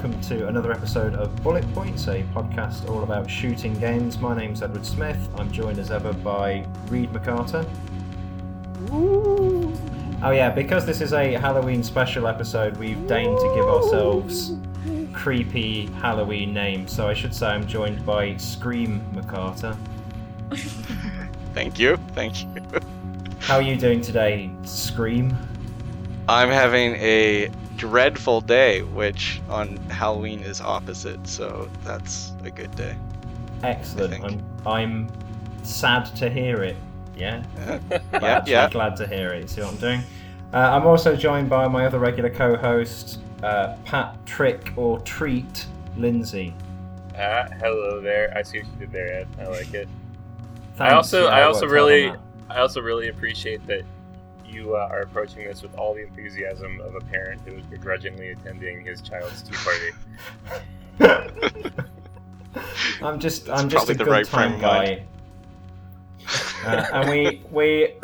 Hello, and welcome to another episode of Bullet Points, a podcast all about shooting games. My name's Edward Smith. I'm joined as ever by Reid McCarter. Oh, yeah, because this is a Halloween special episode, we've deigned to give ourselves creepy Halloween names. So I should say I'm joined by Scream McCarter. Thank you. Thank you. How are you doing today, Scream? I'm having a dreadful day, which on Halloween is opposite, so that's a good day. Excellent. I'm, I'm sad to hear it. Yeah? Yeah, I'm yeah, yeah. glad to hear it. See what I'm doing? Uh, I'm also joined by my other regular co-host, uh, Pat Trick or Treat Lindsay. Ah, hello there. I see what you did there, Ed. I like it. Thanks, also- yeah, I also worked hard on really- I also really appreciate that you uh, are approaching this with all the enthusiasm of a parent who is begrudgingly attending his child's tea party. I'm just, That's I'm just a the good right time guy. uh, and we, we,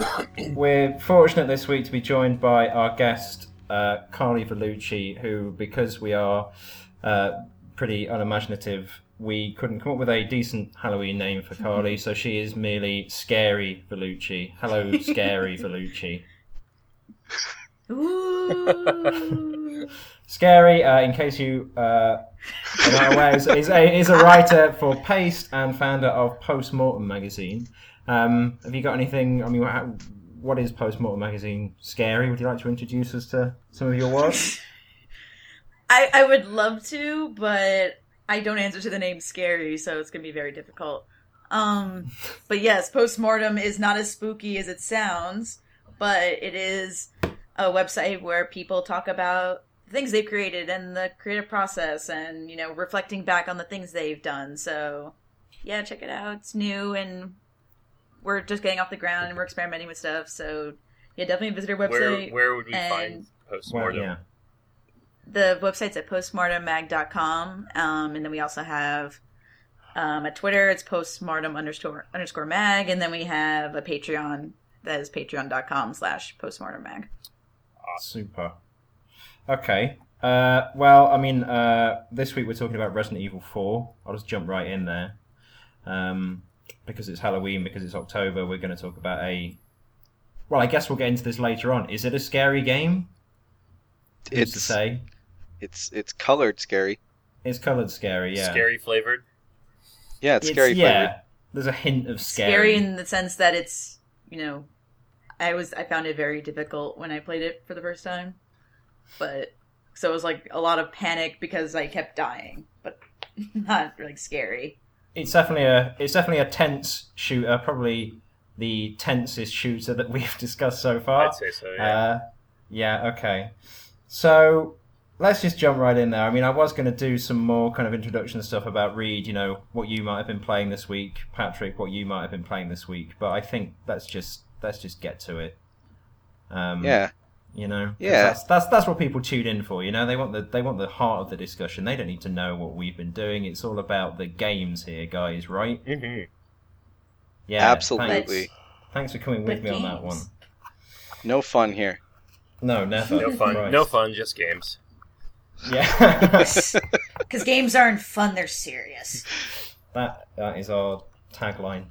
we're fortunate this week to be joined by our guest, uh, Carly Velocci, who, because we are uh, pretty unimaginative, we couldn't come up with a decent Halloween name for Carly, so she is merely Scary Velocci. Hello, Scary Velocci. Ooh. Scary, uh, in case you uh, are not aware, is, is, a, is a writer for Paste and founder of Postmortem magazine. Um, have you got anything? I mean, how, what is Postmortem magazine? Scary? Would you like to introduce us to some of your work? I, I would love to, but I don't answer to the name Scary, so it's gonna be very difficult. Um, but yes, postmortem is not as spooky as it sounds, but it is a website where people talk about things they've created and the creative process, and you know, reflecting back on the things they've done. So, yeah, check it out. It's new, and we're just getting off the ground, and we're experimenting with stuff. So, yeah, definitely visit our website. where would we and- find Well, postmortem? yeah. the website's at postmortemmag.com um, and then we also have um, a twitter it's postmortem underscore underscore mag and then we have a patreon that is patreon.com slash postmortem mag Super. Okay. Uh, well, I mean, uh, this week we're talking about Resident Evil 4. I'll just jump right in there. Um, because it's Halloween, because it's October, we're going to talk about a. Well, I guess we'll get into this later on. Is it a scary game? Who's to It's say? it's it's colored scary. It's coloured scary, yeah. Scary flavored. Yeah, it's, It's- scary yeah. flavored. There's a hint of scary. scary in the sense that it's you know i was i found it very difficult when i played it for the first time but so it was like a lot of panic because i kept dying but not like scary it's definitely a it's definitely a tense shooter, probably the tensest shooter that we've discussed so far. I'd say so. Yeah. Uh, yeah, okay. So let's just jump right in there. I mean, I was going to do some more kind of introduction stuff about Reid, you know, what you might have been playing this week, Patrick, what you might have been playing this week, but I think let's just let's just get to it. Um, Yeah. you know, Yeah. That's, that's that's what people tune in for. You know, they want the they want the heart of the discussion. They don't need to know what we've been doing. It's all about the games here, guys. Right? hmm Yeah, Absolutely. Thanks, thanks for coming with With me on that one. No fun here. No, never. No fun. Christ. No fun. Just games. Yeah. because games aren't fun they're serious That that is our tagline.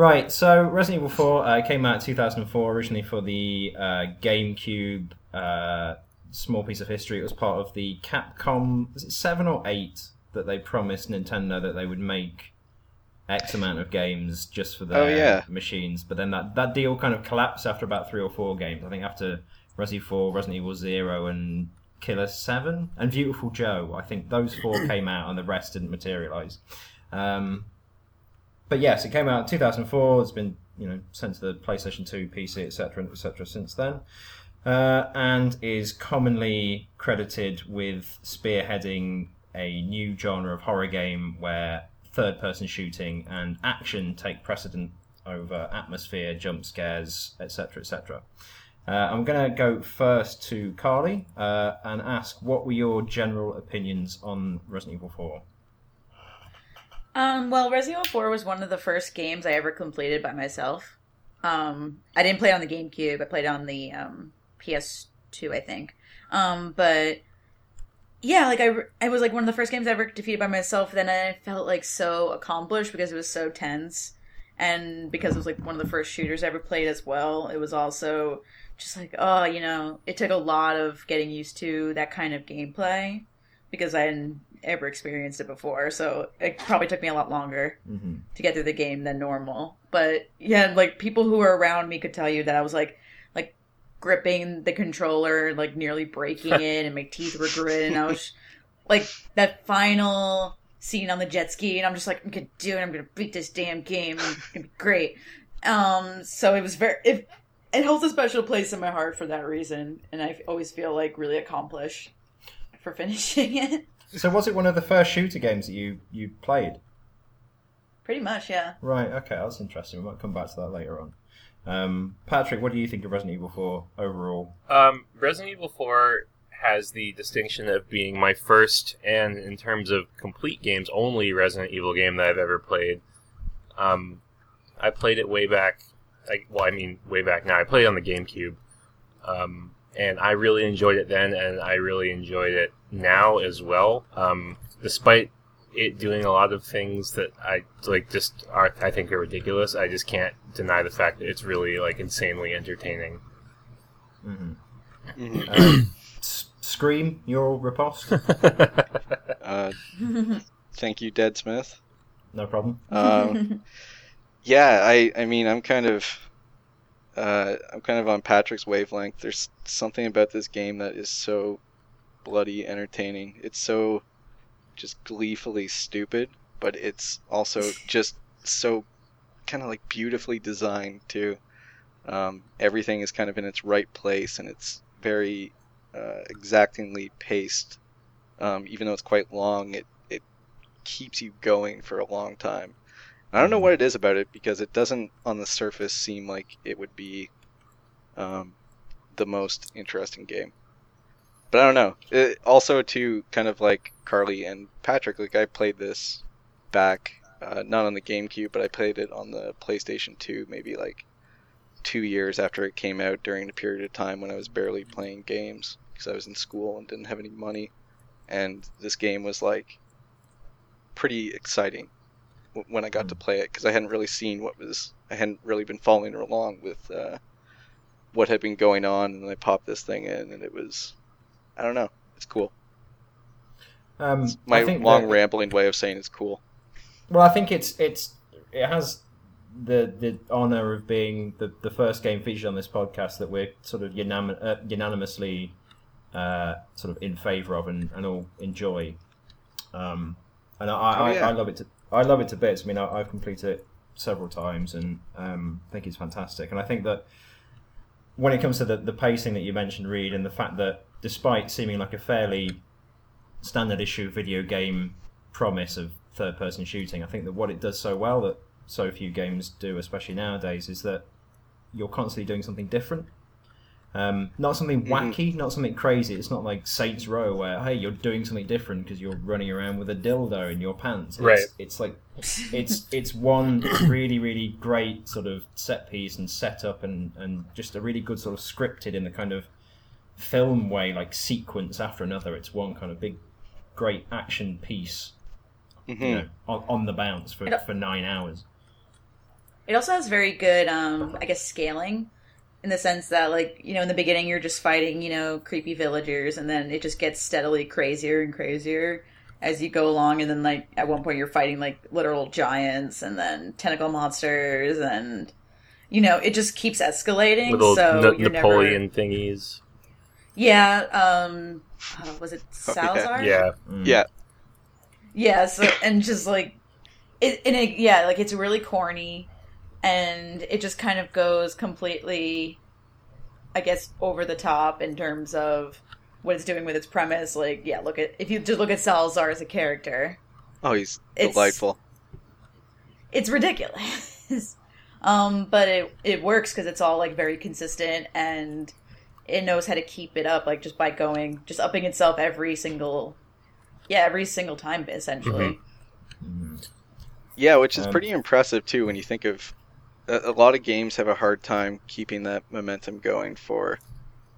Right, so Resident Evil 4 uh, came out in 2004 originally for the uh, GameCube. Uh, small piece of history. It was part of the Capcom. Was it seven or eight that they promised Nintendo that they would make X amount of games just for their Oh, yeah. machines? But then that that deal kind of collapsed after about three or four games. I think after Resident Evil 4, Resident Evil Zero, and Killer Seven and Beautiful Joe. I think those four came out, and the rest didn't materialize. Um, but yes, it came out in 2004. It's been you know sent to the PlayStation 2, PC, etc., etc. since then, uh, and is commonly credited with spearheading a new genre of horror game where third-person shooting and action take precedent over atmosphere, jump scares, etc., etc. Uh, I'm going to go first to Carly uh, and ask what were your general opinions on Resident Evil 4? Um, well, Resident Evil 4 was one of the first games I ever completed by myself. Um, I didn't play on the GameCube. I played on the um, PS2, I think. Um, but yeah, like I, it was like one of the first games I ever defeated by myself. Then I felt like so accomplished because it was so tense, and because it was like one of the first shooters I ever played as well. It was also just like oh, you know, it took a lot of getting used to that kind of gameplay because I hadn't ever experienced it before. So it probably took me a lot longer hmm to get through the game than normal. But yeah, like people who were around me could tell you that I was like like gripping the controller, like nearly breaking it, and my teeth were gritted. And I was like that final scene on the jet ski, and I'm just like, I'm gonna do it. I'm gonna beat this damn game. It's gonna be great. Um, so it was very it. It holds a special place in my heart for that reason, and I always feel like really accomplished for finishing it. So was it one of the first shooter games that you you played? Pretty much, yeah. Right. Okay, that's interesting. We might come back to that later on. Um, Patrick, what do you think of Resident Evil 4 overall? Um, Resident Evil 4 has the distinction of being my first and, in terms of complete games, only Resident Evil game that I've ever played. Um, I played it way back. Like, well, I mean, way back now. I played it on the GameCube, um, and I really enjoyed it then, and I really enjoyed it now as well. Um, despite it doing a lot of things that I like, just are I think are ridiculous. I just can't deny the fact that it's really like insanely entertaining. hmm Mhm. Um, S- Scream, your riposte? Uh, thank you, Dead Smith. No problem. Um, yeah, I I mean I'm kind of uh, I'm kind of on Patrick's wavelength. There's something about this game that is so bloody entertaining. It's so just gleefully stupid, but it's also just so kind of like beautifully designed too. Um, everything is kind of in its right place, and it's very uh, exactingly paced. Um, even though it's quite long, it it keeps you going for a long time. I don't know what it is about it because it doesn't, on the surface, seem like it would be um, the most interesting game. But I don't know. It, also, too, kind of like Carly and Patrick, like I played this back, uh, not on the GameCube, but I played it on the PlayStation 2, maybe like two years after it came out during a period of time when I was barely playing games because I was in school and didn't have any money. And this game was like pretty exciting when I got to play it because I hadn't really seen what was I hadn't really been following along with uh, what had been going on, and I popped this thing in, and it was I don't know, it's cool. Um, My I think long that- rambling way of saying it's cool. Well, I think it's it's it has the the honor of being the, the first game featured on this podcast that we're sort of unanim- uh, unanimously uh, sort of in favour of and, and all enjoy. Um, and I, Oh, yeah. I, I love it to I love it to bits. I mean, I, I've completed it several times and um, think it's fantastic. And I think that when it comes to the, the pacing that you mentioned, Reid, and the fact that despite seeming like a fairly standard issue video game promise of third person shooting, I think that what it does so well that so few games do, especially nowadays, is that you're constantly doing something different. Um, not something Mhm. wacky, not something crazy. It's not like Saints Row where hey, you're doing something different because you're running around with a dildo in your pants. It's, Right. It's like it's it's one really really great sort of set piece and setup and and just a really good sort of scripted in the kind of film way like sequence after another. It's one kind of big great action piece hmm you know, on, on the bounce for, for nine hours. It also has very good, um, I guess, scaling in the sense that, like, you know, in the beginning you're just fighting, you know, creepy villagers, and then it just gets steadily crazier and crazier as you go along, and then, like, at one point you're fighting, like, literal giants, and then tentacle monsters, and, you know, it just keeps escalating. Little so Na- you're Napoleon thingies. Yeah, um, uh, was it Oh, yeah. Salazar? Yeah. Mm. Yeah, Yeah, so and just like it and it yeah, like it's really corny and it just kind of goes completely I guess over the top in terms of what it's doing with its premise. Like, yeah, look at if you just look at Salazar as a character, oh, he's It's- delightful. it's ridiculous. um, but it it works because it's all like very consistent and it knows how to keep it up, like just by going just upping itself every single yeah, every single time essentially. Mm. Yeah, which is pretty impressive too when you think of a, lot of games have a hard time keeping that momentum going for,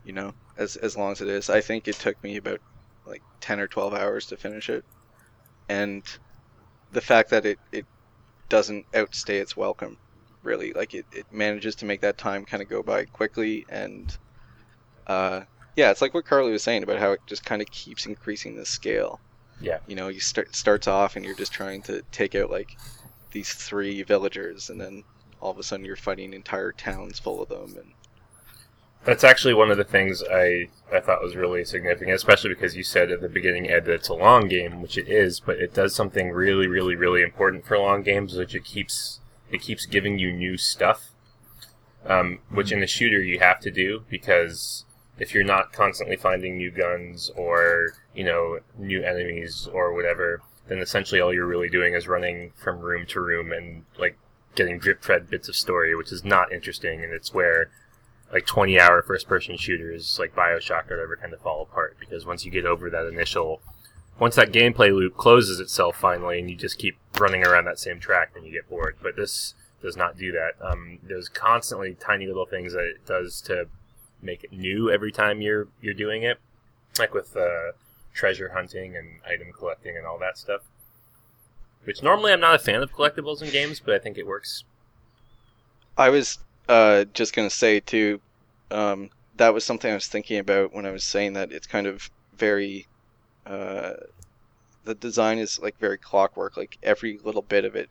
you know, as as long as it is. I think it took me about like 10 or 12 hours to finish it. And the fact that it, it doesn't outstay its welcome, really. Like, it, it manages to make that time kind of go by quickly. And, uh, yeah, it's like what Carly was saying about how it just kind of keeps increasing the scale. Yeah. You know, you start starts off and you're just trying to take out like these three villagers, and then all of a sudden you're fighting entire towns full of them, and That's actually one of the things I, I thought was really significant, especially because you said at the beginning, Ed, that it's a long game, which it is, but it does something really, really, really important for long games, which it keeps it keeps giving you new stuff, um, which in a shooter you have to do because if you're not constantly finding new guns or you know new enemies or whatever, then essentially all you're really doing is running from room to room and like getting drip fed bits of story, which is not interesting, and it's where like 20 hour first person shooters like Bioshock or whatever kind of fall apart because once you get over that initial once that gameplay loop closes itself finally and you just keep running around that same track then you get bored. But this does not do that. Um, there's constantly tiny little things that it does to make it new every time you're you're doing it like with uh, treasure hunting and item collecting and all that stuff which normally I'm not a fan of collectibles in games but I think it works I was uh, just gonna say too, um, that was something I was thinking about when I was saying that it's kind of very, uh, the design is like very clockwork. Like every little bit of it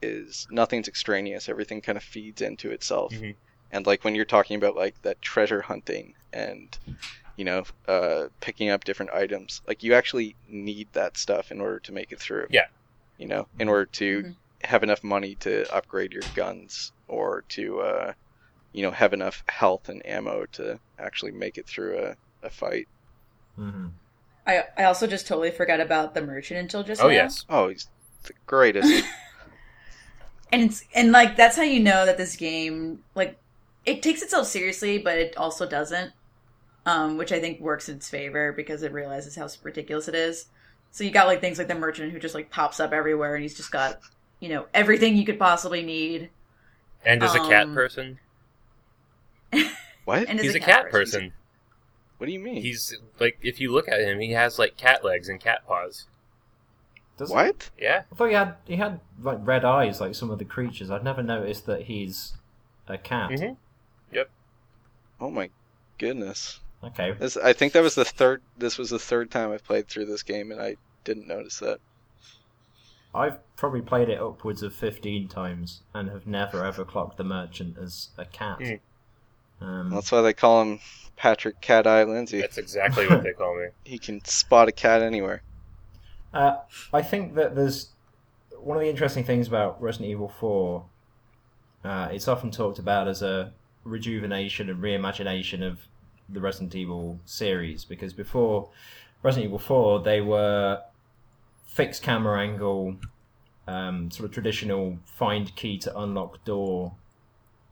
is nothing's extraneous. Everything kind of feeds into itself. Mhm. And like when you're talking about like that treasure hunting and you know uh, picking up different items, like you actually need that stuff in order to make it through. Yeah. You know, in order to Mhm. have enough money to upgrade your guns or to uh, you know have enough health and ammo to actually make it through a, a fight. hmm I I also just totally forgot about the merchant until just oh now. yes Oh, he's the greatest. and it's and like that's how you know that this game like it takes itself seriously but it also doesn't um which i think works in its favor because it realizes how ridiculous it is so you got like things like the merchant who just like pops up everywhere and he's just got you know everything you could possibly need and as a cat Um, person what? and he's a cat person What do you mean? He's like, if you look at him, he has like cat legs and cat paws. Does he? what? Yeah, I thought he had he had like red eyes like some of the creatures. I'd never noticed that he's a cat. Mhm. Oh my goodness. Okay, This I think that was the third. This was the third time I've played through this game, and I didn't notice that. I've probably played it upwards of fifteen times and have never ever clocked the merchant as a cat. Mm. Um, That's why they call him Patrick Cat Eye Lindsay. that's exactly what they call me. He can spot a cat anywhere. Uh, I think that there's one of the interesting things about Resident Evil 4. Uh, it's often talked about as a rejuvenation and reimagination of the Resident Evil series because before Resident Evil 4, they were fixed camera angle, um, sort of traditional find key to unlock door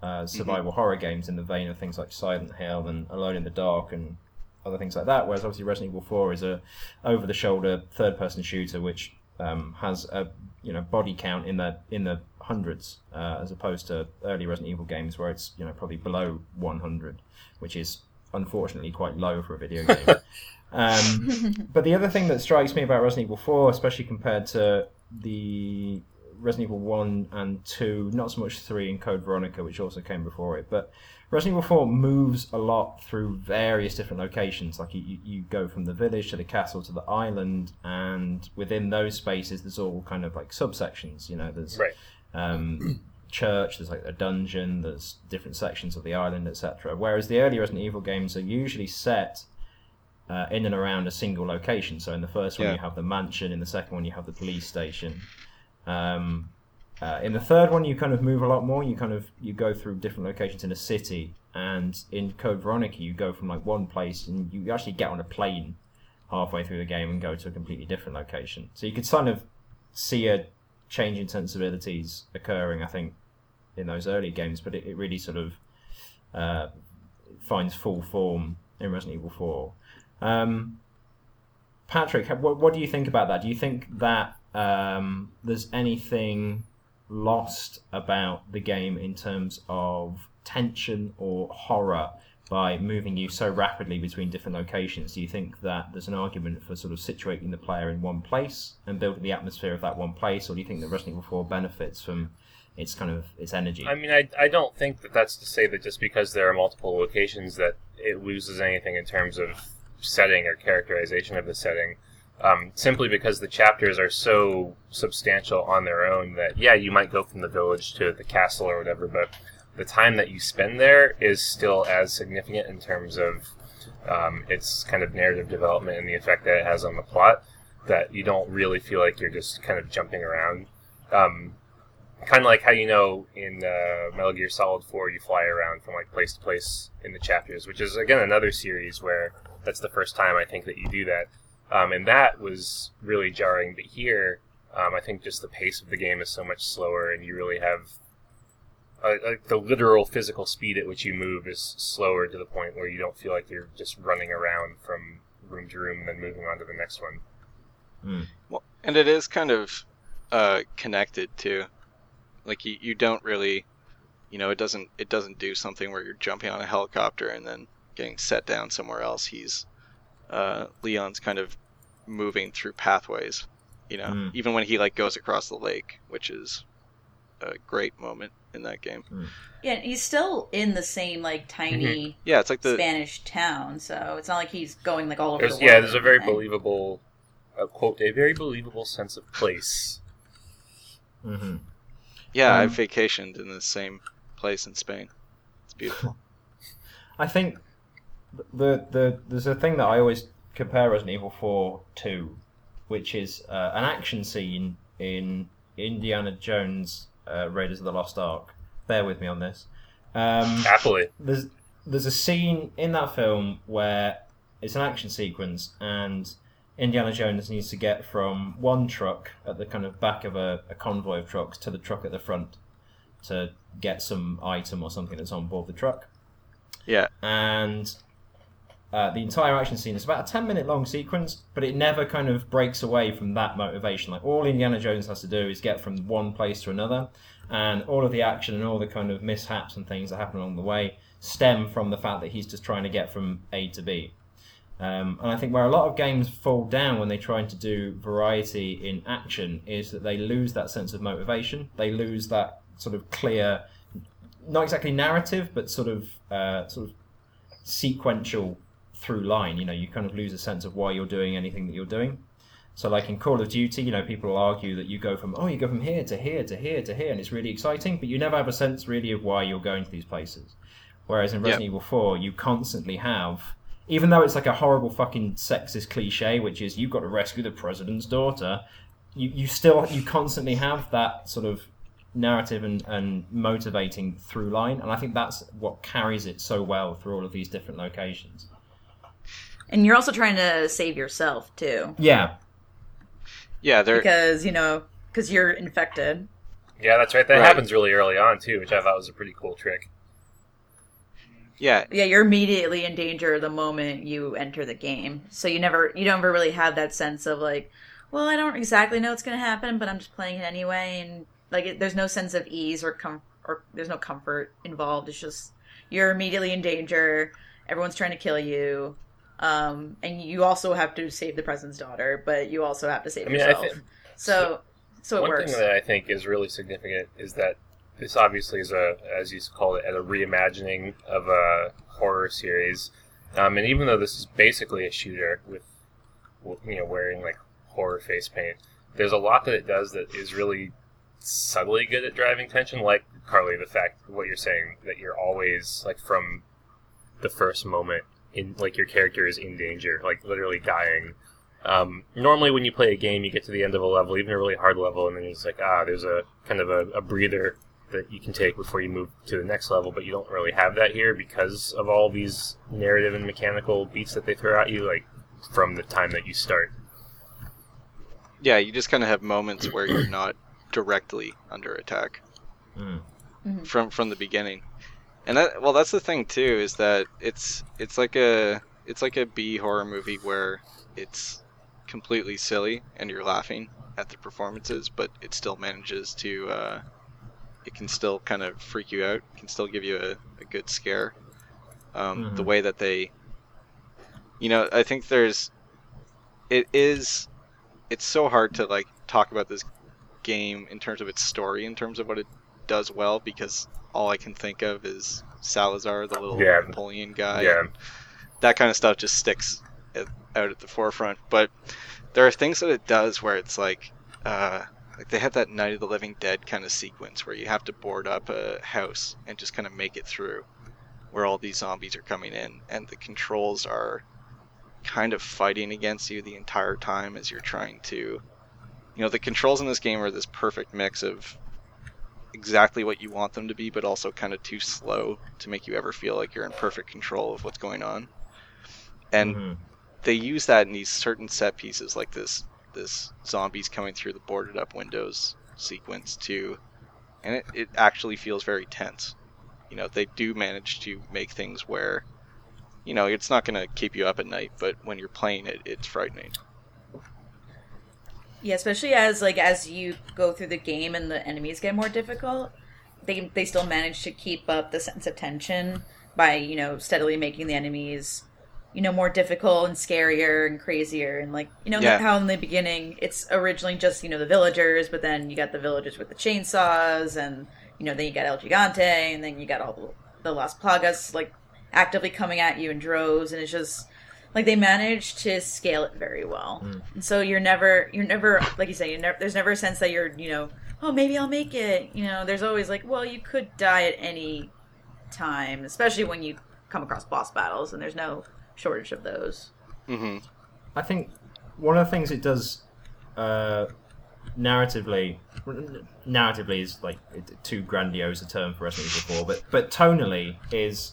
uh, survival horror games in the vein of things like Silent Hill and Alone in the Dark and other things like that. Whereas obviously Resident Evil 4 is a over the shoulder third person shooter which um, has a you know body count in the in the hundreds uh, as opposed to early Resident Evil games where it's you know probably below 100 which is unfortunately quite low for a video game um, but the other thing that strikes me about Resident Evil 4 especially compared to the Resident Evil 1 and 2 not so much 3 and Code Veronica which also came before it but Resident Evil 4 moves a lot through various different locations. Like you, you, you go from the village to the castle to the island, and within those spaces, there's all kind of like subsections. You know, there's Right. um, church, there's like a dungeon, there's different sections of the island, etc. Whereas the early Resident Evil games are usually set uh, in and around a single location. So in the first one, Yeah. you have the mansion. In the second one, you have the police station. Um, uh, in the third one, you kind of move a lot more. You kind of you go through different locations in a city, and in Code Veronica, you go from like one place and you actually get on a plane halfway through the game and go to a completely different location. So you could kind of see a change in sensibilities occurring. I think in those early games, but it, it really sort of uh, finds full form in Resident Evil Four. Um, Patrick, what, what do you think about that? Do you think that um, there's anything lost about the game in terms of tension or horror by moving you so rapidly between different locations, do you think that there's an argument for sort of situating the player in one place and building the atmosphere of that one place, or do you think that Resident Evil 4 benefits from its kind of its energy? I mean, I, I don't think that that's to say that just because there are multiple locations that it loses anything in terms of setting or characterization of the setting. Um, simply because the chapters are so substantial on their own that yeah, you might go from the village to the castle or whatever, but the time that you spend there is still as significant in terms of um, its kind of narrative development and the effect that it has on the plot that you don't really feel like you're just kind of jumping around. Um, kind of like how you know in uh, Metal Gear Solid 4 you fly around from like place to place in the chapters, which is again another series where that's the first time I think that you do that. Um, and that was really jarring. But here, um, I think just the pace of the game is so much slower, and you really have uh, like the literal physical speed at which you move is slower to the point where you don't feel like you're just running around from room to room and then moving on to the next one. Mm. Well, and it is kind of uh, connected too. Like you, you don't really, you know, it doesn't it doesn't do something where you're jumping on a helicopter and then getting set down somewhere else. He's uh, Leon's kind of moving through pathways. You know, Mm. even when he like goes across the lake, which is a great moment in that game. Yeah, and he's still in the same like tiny Yeah, it's like the Spanish town, so it's not like he's going like all over There's, the world. yeah, there's a very believable uh, quote, a very believable sense of place. hmm yeah. I Um, vacationed in the same place in Spain. It's beautiful. I think the the there's a thing that I always compare Resident Evil 4 to, which is uh, an action scene in Indiana Jones uh, Raiders of the Lost Ark. Bear with me on this. Um, Happily, there's there's a scene in that film where it's an action sequence and Indiana Jones needs to get from one truck at the kind of back of a, a convoy of trucks to the truck at the front to get some item or something that's on board the truck. Yeah, and uh, the entire action scene is about a 10 minute long sequence but it never kind of breaks away from that motivation. Like all indiana jones has to do is get from one place to another and all of the action and all the kind of mishaps and things that happen along the way stem from the fact that he's just trying to get from a to b um, and I think where a lot of games fall down when they try to do variety in action is that they lose that sense of motivation. They lose that sort of clear, not exactly narrative, but sort of uh, sort of sequential through line. You know, you kind of lose a sense of why you're doing anything that you're doing. So, like in Call of Duty, you know, people argue that you go from oh, you go from here to here to here to here, and it's really exciting, but you never have a sense really of why you're going to these places. Whereas in Resident Evil 4, you constantly have, even though it's like a horrible fucking sexist cliche, which is you've got to rescue the president's daughter, you, you still you constantly have that sort of narrative and, and motivating through line, and I think that's what carries it so well through all of these different locations. And you're also trying to save yourself too, Yeah, yeah. There, because you know, because you're infected. yeah, that's right. That Right. happens really early on too, which I thought was a pretty cool trick. Yeah, Yeah, you're immediately in danger the moment you enter the game. So you never, you don't ever really have that sense of like, well, I don't exactly know what's going to happen, but I'm just playing it anyway, and like, it, there's no sense of ease or com- or there's no comfort involved. It's just you're immediately in danger. Everyone's trying to kill you, um, and you also have to save the president's daughter, but you also have to save I mean, I yourself. think so, so it one works. thing that I think is really significant is that this obviously is a, as you call it, a reimagining of a horror series. Um, and even though this is basically a shooter with, you know, wearing like horror face paint, there's a lot that it does that is really subtly good at driving tension. Like Carly, the fact what you're saying that you're always like from the first moment in like your character is in danger, like literally dying. Um, normally, when you play a game, you get to the end of a level, even a really hard level, and then it's like, ah, there's a kind of a, a breather that you can take before you move to the next level. But you don't really have that here because of all these narrative and mechanical beats that they throw at you, like from the time that you start. yeah. You just kind of have moments where you're not directly under attack. Mm. from from the beginning. And that well that's the thing too is that it's it's like a it's like a B horror movie where it's completely silly and you're laughing at the performances but it still manages to uh, it can still kind of freak you out, it can still give you a, a good scare. Um, The Mhm. way that they, you know, I think there's, it is, it's so hard to like talk about this game in terms of its story, in terms of what it does well, because all I can think of is Salazar, the little Yeah. Napoleon guy. Yeah. that kind of stuff just sticks out at the forefront. But there are things that it does where it's like, uh, like they have that Night of the Living Dead kind of sequence where you have to board up a house and just kind of make it through, where all these zombies are coming in, and the controls are kind of fighting against you the entire time as you're trying to. You know, the controls in this game are this perfect mix of exactly what you want them to be, but also kind of too slow to make you ever feel like you're in perfect control of what's going on. And Mhm. they use that in these certain set pieces like this this zombies coming through the boarded up windows sequence too. And it, it actually feels very tense. You know they do manage to make things where you know it's not going to keep you up at night but when you're playing it it's frightening. Yeah, especially as like as you go through the game and the enemies get more difficult, they they still manage to keep up the sense of tension by you know steadily making the enemies you know more difficult and scarier and crazier and like you know Yeah. how in the beginning it's originally just you know the villagers but then you got the villagers with the chainsaws and you know then you got El Gigante and then you got all the, the Las Plagas like actively coming at you in droves and it's just like they managed to scale it very well. Hmm. And so you're never you're never like you say you never there's never a sense that you're you know oh maybe i'll make it. You know there's always like well you could die at any time especially when you come across boss battles and there's no shortage of those hmm I think one of the things it does uh, narratively, narratively is like too grandiose a term for Resident Evil 4, but but tonally is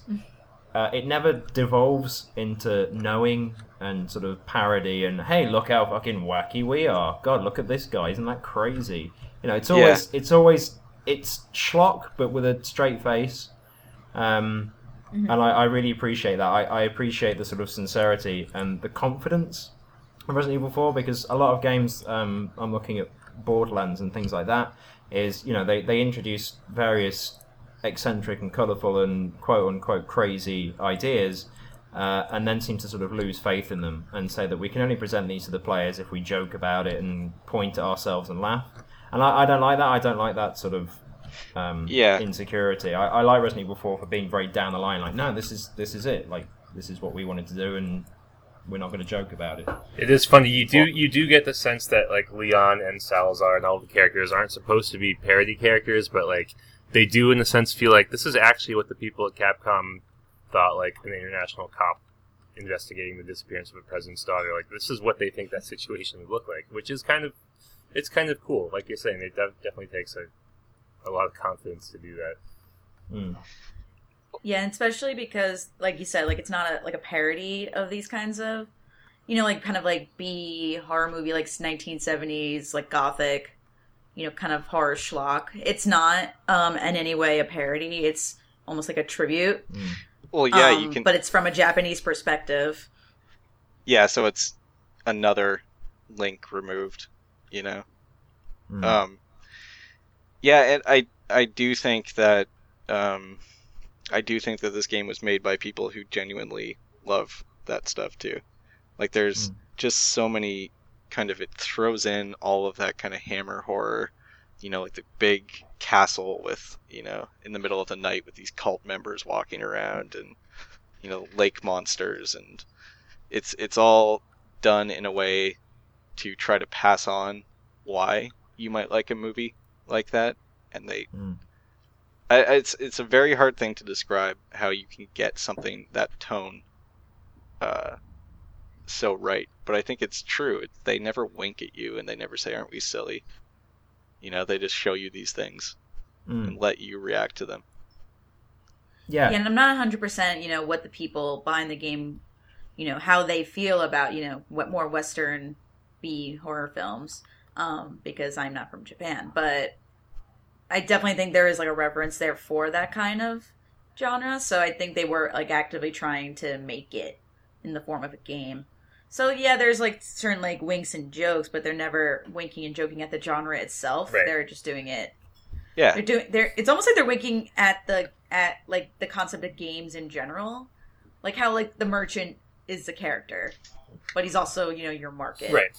uh, it never devolves into knowing and sort of parody and hey look how fucking wacky we are. God look at this guy, isn't that crazy? You know, it's always it's always it's schlock but with a straight face. Um, and I, I really appreciate that. I, I appreciate the sort of sincerity and the confidence of Resident Evil 4 because a lot of games, um, I'm looking at Borderlands and things like that, is, you know, they, they introduce various eccentric and colourful and quote unquote crazy ideas uh, and then seem to sort of lose faith in them and say that we can only present these to the players if we joke about it and point at ourselves and laugh. And I, I don't like that. I don't like that sort of um, Yeah. insecurity. I, I like Resident Evil 4 for being very down the line. Like, no, this is this is it. Like, this is what we wanted to do, and we're not going to joke about it. It is funny. You do you do get the sense that like Leon and Salazar and all the characters aren't supposed to be parody characters, but like they do in a sense feel like this is actually what the people at Capcom thought like an international cop investigating the disappearance of a president's daughter. Like this is what they think that situation would look like, which is kind of it's kind of cool. Like you're saying, it def- definitely takes a a lot of confidence to do that. Mm. yeah and especially because like you said like it's not a like a parody of these kinds of you know like kind of like b horror movie like 1970s like gothic you know kind of horror schlock it's not um in any way a parody it's almost like a tribute well yeah you Um, can but it's from a japanese perspective yeah so it's another link removed you know Mm. Um, yeah, and I I do think that um, I do think that this game was made by people who genuinely love that stuff too. Like there's Mm. just so many kind of it throws in all of that kind of hammer horror, you know, like the big castle with you know in the middle of the night with these cult members walking around and you know lake monsters and it's it's all done in a way to try to pass on why you might like a movie like that and they Mm. I, I- it's it's a very hard thing to describe how you can get something that tone uh so right but i think it's true it, they never wink at you and they never say aren't we silly you know they just show you these things Mm. and let you react to them Yeah. Yeah, and I'm not 100%, you know, what the people behind the game, you know, how they feel about, you know, what more Western B horror films, um, because I'm not from Japan. But I definitely think there is like a reverence there for that kind of genre. So I think they were like actively trying to make it in the form of a game. So yeah, there's like certain like winks and jokes, but they're never winking and joking at the genre itself. Right. They're just doing it yeah they're doing they're it's almost like they're winking at the at like the concept of games in general like how like the merchant is the character, but he's also you know your market, Right.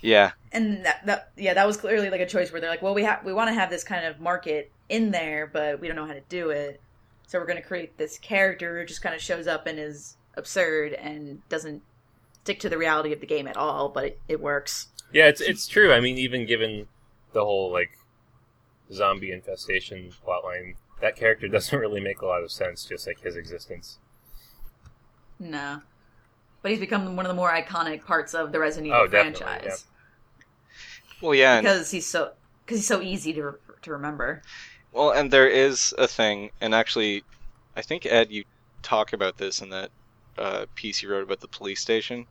Yeah, And that, that yeah, that was clearly like a choice where they're like, well, we have we want to have this kind of market in there, but we don't know how to do it, so we're going to create this character who just kind of shows up and is absurd and doesn't stick to the reality of the game at all, but it, it works. Yeah, it's it's true. I mean, even given the whole like zombie infestation plotline, that character doesn't really make a lot of sense. Just like his existence. No. But he's become one of the more iconic parts of the Resident oh, Evil Oh, definitely, franchise well, yeah, and, because he's so because he's so easy to to remember. well, and there is a thing, and actually, I think Ed, you talk about this in that uh, piece you wrote about the police station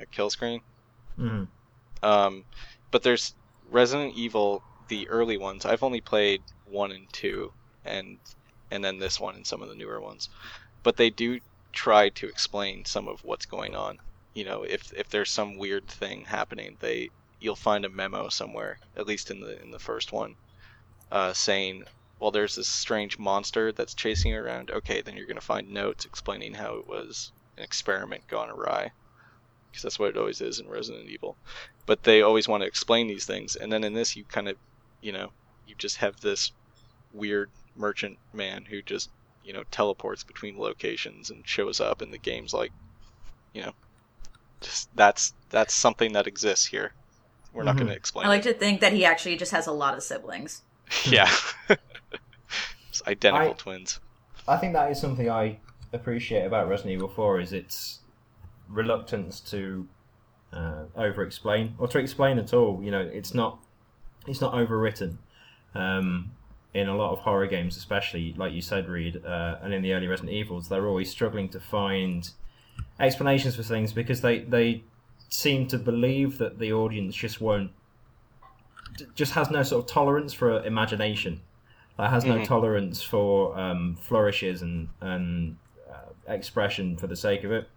at Killscreen. Mhm. Um, but there's Resident Evil, the early ones. I've only played one and two, and and then this one and some of the newer ones. But they do try to explain some of what's going on. You know, if if there's some weird thing happening, they you'll find a memo somewhere, at least in the in the first one, uh, saying, "Well, there's this strange monster that's chasing you around." Okay, then you're gonna find notes explaining how it was an experiment gone awry, because that's what it always is in Resident Evil. But they always want to explain these things and then in this you kind of you know you just have this weird merchant man who just you know teleports between locations and shows up and the game's like you know just that's that's something that exists here we're not Mhm. going to explain I like it to think that he actually just has a lot of siblings. yeah it's identical I- twins I think that is something I appreciate about Resident Evil 4 is its reluctance to uh, over-explain or to explain at all. You know, it's not it's not overwritten. Um, in a lot of horror games, especially like you said, Reid, uh, and in the early Resident Evils, they're always struggling to find explanations for things because they they seem to believe that the audience just won't just has no sort of tolerance for imagination that has no Mhm. tolerance for um, flourishes and and uh, expression for the sake of it,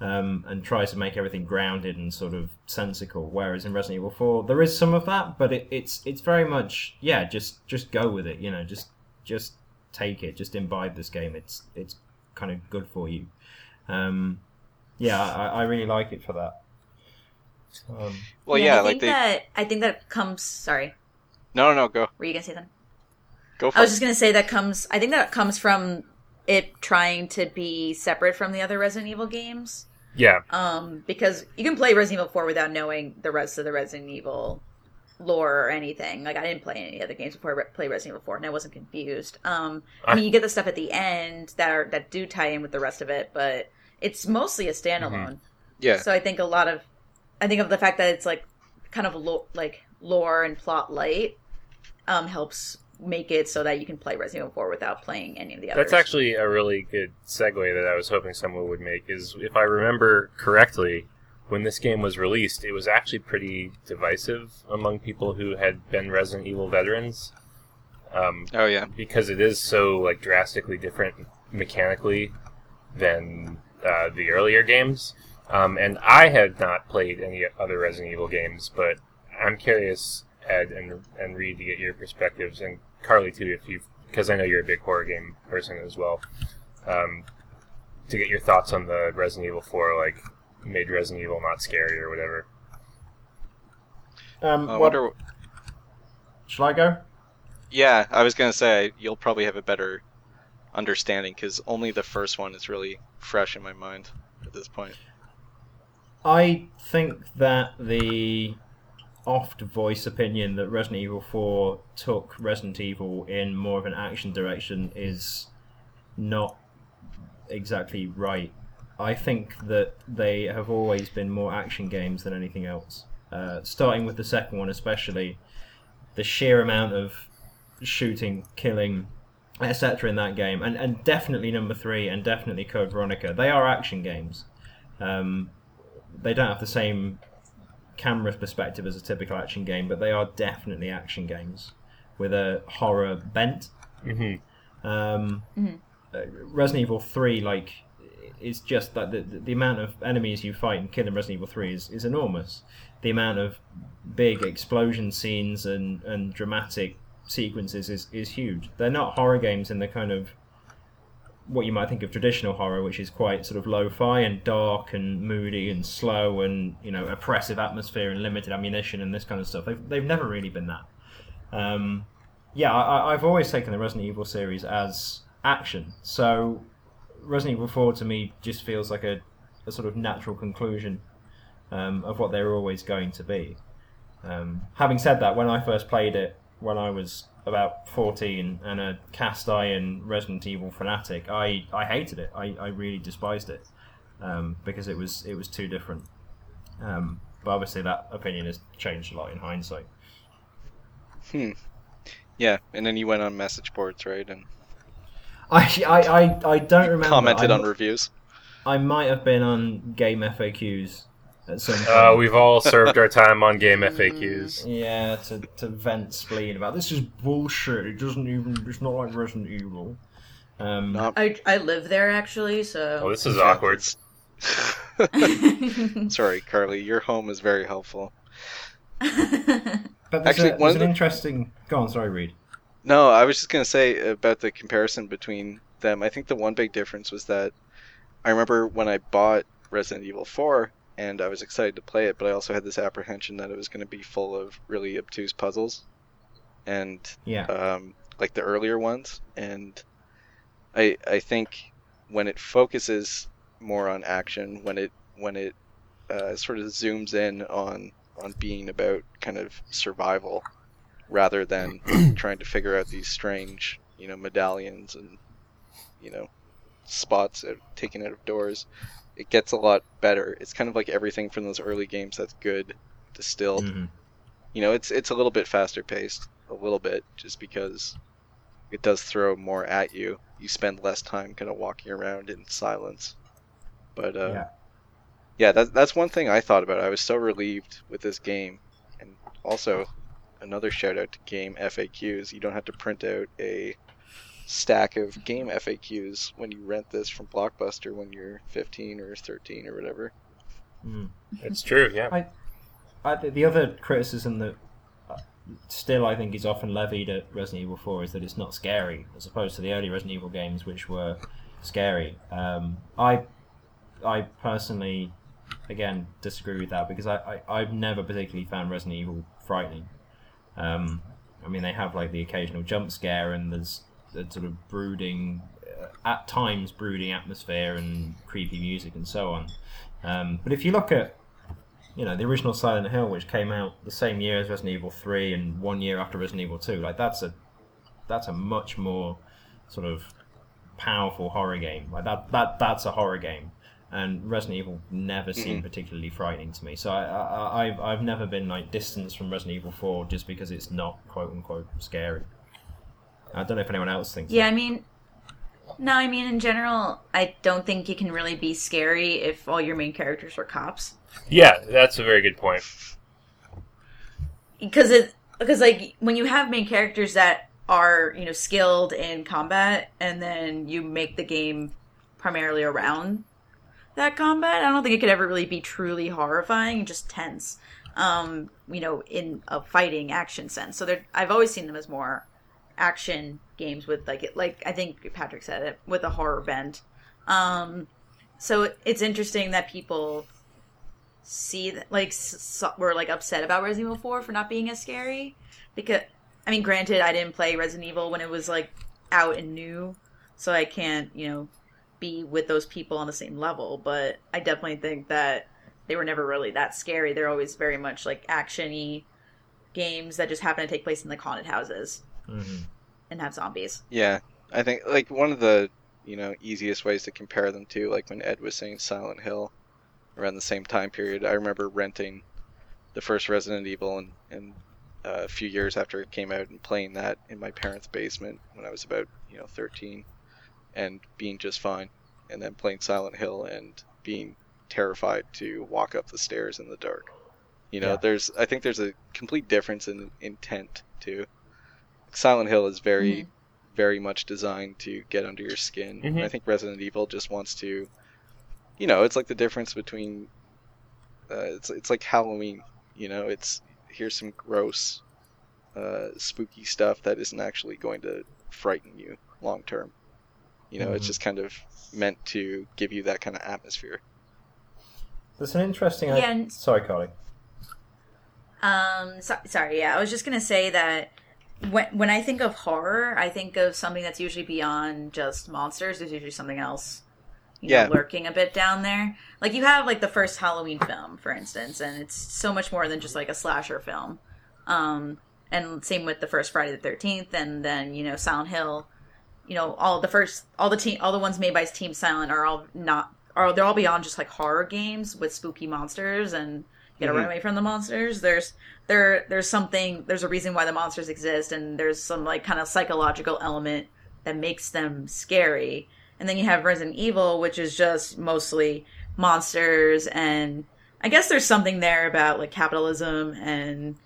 um, and tries to make everything grounded and sort of sensical. Whereas in Resident Evil Four, there is some of that, but it, it's it's very much yeah, just just go with it. You know, just just take it, just imbibe this game. It's it's kind of good for you. Um, yeah, I, I really like it for that. Um, well And yeah, I like think they that I think that comes. Sorry, no no no go were you gonna say that? go for I was it just gonna say that comes. I think that comes from it trying to be separate from the other Resident Evil games. Yeah, Um, because you can play Resident Evil 4 without knowing the rest of the Resident Evil lore or anything. Like I didn't play any other games before I re- played Resident Evil 4, and I wasn't confused. Um, I mean, you get the stuff at the end that are that do tie in with the rest of it, but it's mostly a standalone. yeah So I think a lot of, I think of the fact that it's like kind of lo- like lore and plot light, um, helps make it so that you can play Resident Evil 4 without playing any of the others. that's actually a really good segue that I was hoping someone would make. Is if I remember correctly, when this game was released, it was actually pretty divisive among people who had been Resident Evil veterans. Um, oh yeah because it is so like drastically different mechanically than uh, the earlier games. Um, and I had not played any other Resident Evil games, but I'm curious, Ed and and Reid, to get your perspectives, and Carly too, if you because I know you're a big horror game person as well. Um, to get your thoughts on the Resident Evil 4, like made Resident Evil not scary or whatever. um, I what- wonder shall I go? Yeah, I was gonna say you'll probably have a better understanding because only the first one is really fresh in my mind at this point. I think that the oft voice opinion that Resident Evil 4 took Resident Evil in more of an action direction is not exactly right. I think that they have always been more action games than anything else. Uh, starting with the second one, especially, the sheer amount of shooting, killing, etc. in that game, and, and definitely number three, and definitely Code Veronica, they are action games. Um, they don't have the same camera perspective as a typical action game, but they are definitely action games with a horror bent. Mm-hmm. Um, Mhm. uh, Resident Evil Three, like, is just that the, the amount of enemies you fight and kill in Resident Evil Three is, is enormous. The amount of big explosion scenes and, and dramatic sequences is, is huge. They're not horror games in the kind of what you might think of traditional horror, which is quite sort of lo-fi and dark and moody and slow and you know oppressive atmosphere and limited ammunition and this kind of stuff. They've they've never really been that. Um, yeah, I, I've always taken the Resident Evil series as action. So Resident Evil 4 to me just feels like a, a sort of natural conclusion um, of what they were always going to be. Um, having said that, when I first played it, when I was about 14 and a cast iron Resident Evil fanatic, I, I hated it. I, I really despised it um, because it was it was too different. Um, but obviously, that opinion has changed a lot in hindsight. Hmm. Yeah, and then you went on message boards, right? And I, I, I, I don't remember. commented I, on reviews. I might have been on GameFAQs at some point. Uh, we've all served our time on GameFAQs. Yeah, to, to vent spleen about this is bullshit. It doesn't even. It's not like Resident Evil. Um, Not I I live there actually, so. Oh, so. this is awkward. Sorry, Carly. Your home is very helpful. but there's, Actually, a, one there's of an interesting. Go on, sorry, Reid. No, I was just gonna say about the comparison between them. I think the one big difference was that I remember when I bought Resident Evil 4 and I was excited to play it, but I also had this apprehension that it was going to be full of really obtuse puzzles, and Yeah. um, like the earlier ones. And I I think when it focuses more on action, when it when it uh, sort of zooms in on on being about kind of survival rather than trying to figure out these strange you know medallions and you know spots out, taken out of doors it gets a lot better. It's kind of like everything from those early games that's good distilled. Mhm. you know it's it's a little bit faster paced a little bit just because it does throw more at you. You spend less time kind of walking around in silence. But uh Yeah. yeah that, that's one thing i thought about. I was so relieved with this game. And also another shout out to GameFAQs you don't have to print out a stack of GameFAQs when you rent this from blockbuster when you're 15 or 13 or whatever Mm. It's true, yeah. I, the- the other criticism that uh, still I think is often levied at Resident Evil 4 is that it's not scary, as opposed to the early Resident Evil games, which were scary. Um, I, I personally, again, disagree with that because I, I, I've never particularly found Resident Evil frightening. Um, I mean, they have like the occasional jump scare, and there's the sort of brooding, uh, at times brooding atmosphere and creepy music and so on. Um, but if you look at you know the original Silent Hill, which came out the same year as Resident Evil Three and one year after Resident Evil Two, like that's a that's a much more sort of powerful horror game. Like that that that's a horror game, and Resident Evil never seemed particularly frightening to me. So I, I I've I've never been like distanced from Resident Evil Four just because it's not quote unquote scary. I don't know if anyone else thinks. Yeah, I mean, no, I mean in general, I don't think you can really be scary if all your main characters are cops. Yeah, that's a very good point. because it because like when you have main characters that are you know skilled in combat and then you make the game primarily around that combat i don't think it could ever really be truly horrifying just tense um you know in a fighting action sense so they're i've always seen them as more action games with like it like i think patrick said it with a horror bent. Um so it's interesting that people see that like s- s- were like upset about Resident Evil 4 for not being as scary. Because I mean granted I didn't play Resident Evil when it was like out and new so I can't you know be with those people on the same level but I definitely think that they were never really that scary. They're always very much like actiony games that just happen to take place in like haunted houses Mhm. and have zombies Yeah, I think like one of the you know easiest ways to compare them to like when Ed was saying Silent Hill around the same time period. I remember renting the first Resident Evil and and uh, a few years after it came out and playing that in my parents' basement when I was about you know 13 and being just fine, and then playing Silent Hill and being terrified to walk up the stairs in the dark. You know, Yeah. there's I think there's a complete difference in intent too. Silent Hill is very Mhm. very much designed to get under your skin. And I think Resident Evil just wants to, you know, it's like the difference between, uh, it's it's like Halloween. You know, it's here's some gross, uh, spooky stuff that isn't actually going to frighten you long term. You know, it's Mhm. just kind of meant to give you that kind of atmosphere. There's an interesting. Yeah, and- Sorry, Carly. Um, so, sorry, yeah, I was just gonna say that when when I think of horror, I think of something that's usually beyond just monsters. There's usually something else, you Yeah. know, lurking a bit down there. Like you have like the first Halloween film, for instance, and it's so much more than just like a slasher film. Um, and same with the first Friday the Thirteenth, and then you know Silent Hill. You know, all the first, all the team, all the ones made by Team Silent are all not, are they're all beyond just like horror games with spooky monsters and run Mhm. away from the monsters. There's there there's something there's a reason why the monsters exist and there's some like kind of psychological element that makes them scary. And then you have Resident Evil, which is just mostly monsters and I guess there's something there about like capitalism and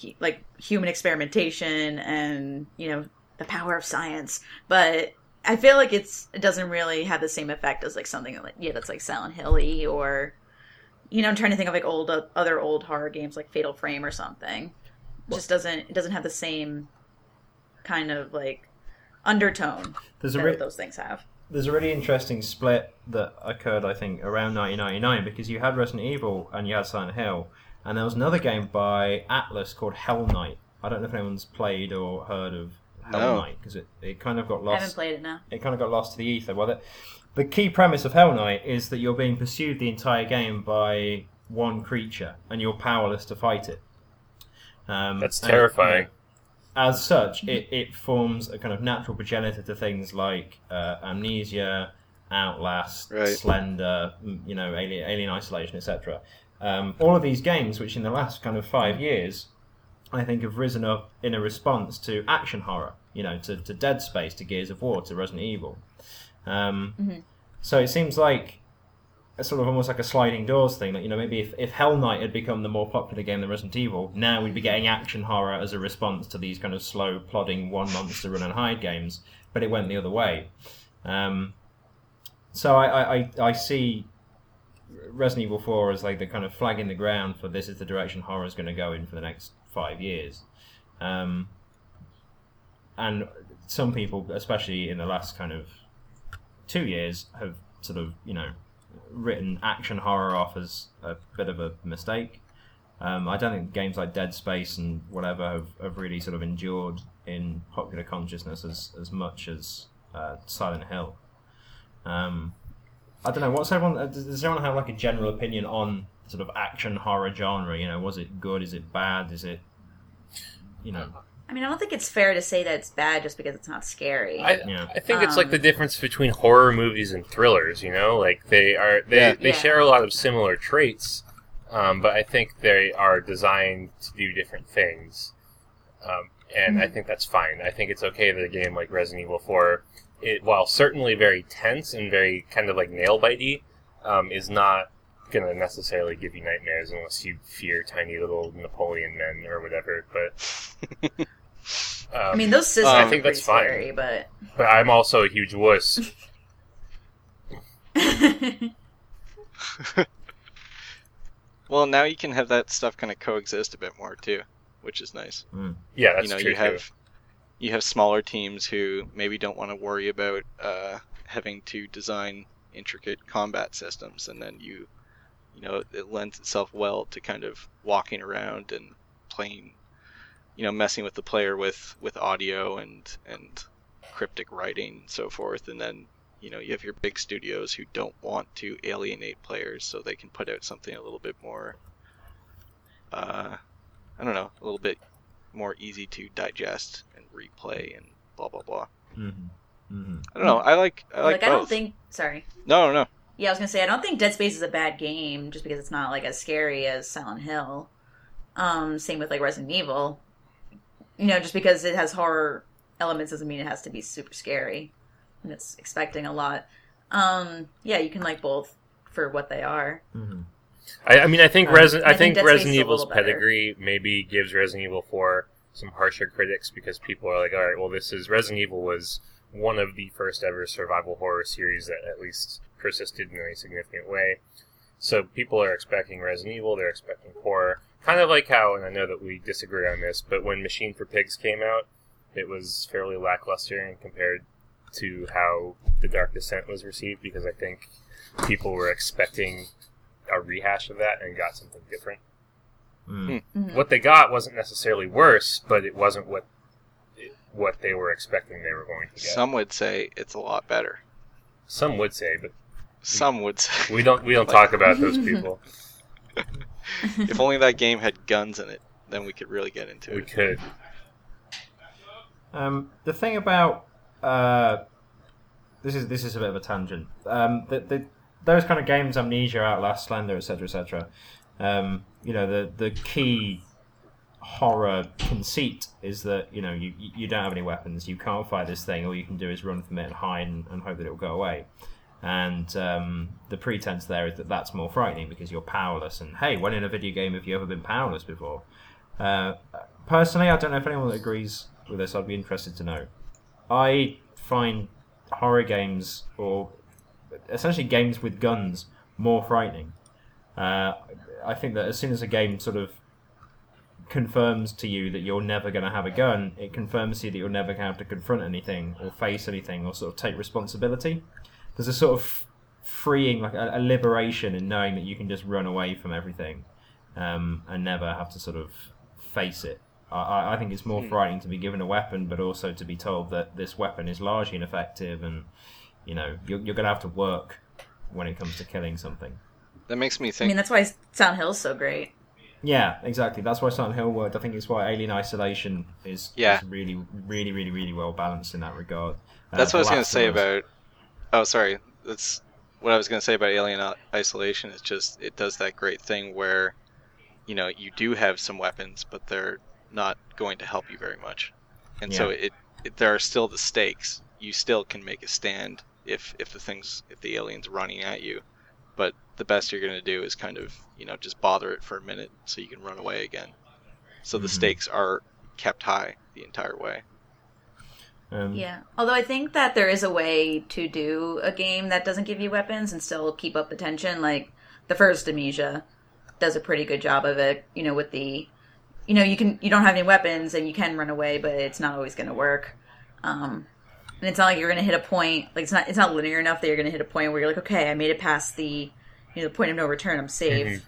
hu- like human experimentation and you know the power of science, but I feel like it's it doesn't really have the same effect as like something like yeah that's like Silent Hilly or you know I'm trying to think of like old uh, other old horror games like Fatal Frame or something. It just doesn't it doesn't have the same kind of like undertone There's a re- those things have. there's a really interesting split that occurred, I think, around 1999 because you had Resident Evil and you had Silent Hill, and there was another game by Atlus called Hellnight. I don't know if anyone's played or heard of Hell No. Knight because it, it kind of got lost. I haven't played it now. It kind of got lost to the ether. Well, the, the key premise of Hellnight is that you're being pursued the entire game by one creature, and you're powerless to fight it. Um, That's and- terrifying. as such, it, it forms a kind of natural progenitor to things like uh, Amnesia, Outlast, Right. Slender, you know, Alien, Alien Isolation, etc. Um, all of these games, which in the last kind of five years, I think have risen up in a response to action horror, you know, to, to Dead Space, to Gears of War, to Resident Evil. Um, Mhm. So it seems like a sort of almost like a sliding doors thing. Like you know, maybe if, if Hellnight had become the more popular game than Resident Evil, now we'd be getting action horror as a response to these kind of slow, plodding one monster run and hide games. But it went the other way. Um, so I, I, I, I see Resident Evil Four as like the kind of flag in the ground for this is the direction horror is going to go in for the next five years. Um, and some people, especially in the last kind of two years, have sort of you know written action horror off as a bit of a mistake. Um, I don't think games like Dead Space and whatever have, have really sort of endured in popular consciousness as, as much as uh, Silent Hill. Um, I don't know. What's everyone? uh, Does, everyone have like a general opinion on sort of action horror genre? You know, was it good? Is it bad? Is it, you know, I mean, I don't think it's fair to say that it's bad just because it's not scary. I, Yeah. I think it's like Um, the difference between horror movies and thrillers. You know, like they are they Yeah. they Yeah. share a lot of similar traits, um, but I think they are designed to do different things, um, and I Mhm. think that's fine. I think it's okay that a game like Resident Evil Four, it while certainly very tense and very kind of like nail bitey, um, is not gonna necessarily give you nightmares unless you fear tiny little Napoleon men or whatever. But um, I mean, those systems Um, I think pretty that's fine. scary, but but I'm also a huge wuss. well, now you can have that stuff kind of coexist a bit more too, which is nice. Yeah, that's you know, true you too. have you have smaller teams who maybe don't want to worry about uh, having to design intricate combat systems, and then you, you know, it lends itself well to kind of walking around and playing, you know, messing with the player with with audio and and cryptic writing and so forth, and then you know you have your big studios who don't want to alienate players, so they can put out something a little bit more. Uh, I don't know, a little bit more easy to digest and replay and blah blah blah. hmm hmm I don't know. I like I like, like I don't think. Sorry. No, no, no. Yeah, I was gonna say I don't think Dead Space is a bad game just because it's not like as scary as Silent Hill. Um, same with like Resident Evil. You know, just because it has horror elements doesn't mean it has to be super scary. And it's expecting a lot. Um, yeah, you can like both for what they are. hmm I, I mean, I think Um, Resident, I I think think Resident Evil's little better. pedigree maybe gives Resident Evil 4 some harsher critics because people are like, all right, well, this is Resident Evil was one of the first ever survival horror series that at least persisted in a significant way. So people are expecting Resident Evil, they're expecting horror. Kind of like how, and I know that we disagree on this, but when Machine for Pigs came out, it was fairly lackluster and compared to how the Dark Descent was received because I think people were expecting a rehash of that and got something different. Mm. Mhm. What they got wasn't necessarily worse, but it wasn't what what they were expecting they were going to get. Some would say it's a lot better. Some would say, but Some would say we don't we don't talk about those people. if only that game had guns in it, then we could really get into We it. We could. Um, the thing about uh, this is this is a bit of a tangent. Um, the, the, those kind of games, Amnesia, Outlast, Slender, etc., etc. Um, you know, the the key horror conceit is that you know you you don't have any weapons, you can't fight this thing. All you can do is run from it and hide and, and hope that it will go away. And um, the pretense there is that that's more frightening because you're powerless. And hey, when in a video game have you ever been powerless before? Uh, personally, I don't know if anyone agrees with this. I'd be interested to know. I find horror games, or essentially games with guns, more frightening. Uh, I think that as soon as a game sort of confirms to you that you're never going to have a gun, it confirms to you that you're never going to have to confront anything or face anything or sort of take responsibility. There's a sort of freeing, like a, a liberation in knowing that you can just run away from everything um, and never have to sort of face it. I- I, I think it's more Hmm. frightening to be given a weapon, but also to be told that this weapon is largely ineffective, and you know you're, you're going to have to work when it comes to killing something. That makes me think. I mean, that's why Silent Hill's so great. Yeah, exactly. That's why Silent Hill worked. I think it's why Alien Isolation is, Yeah. is really, really, really, really well balanced in that regard. Uh, That's what I was going to say about. Oh, sorry. That's what I was going to say about Alien Isolation. Is just it does that great thing where, you know, you do have some weapons, but they're not going to help you very much, and so it, it there are still the stakes. You still can make a stand if if the things if the aliens running at you, but the best you're going to do is kind of you know just bother it for a minute so you can run away again. So the Mhm. stakes are kept high the entire way. Um, Yeah. Although I think that there is a way to do a game that doesn't give you weapons and still keep up the tension. Like the first Amnesia does a pretty good job of it. You know, with the, you know, you can you don't have any weapons and you can run away, but it's not always going to work. Um, and it's not like you're going to hit a point. Like it's not it's not linear enough that you're going to hit a point where you're like, okay, I made it past the, you know, the point of no return. I'm safe.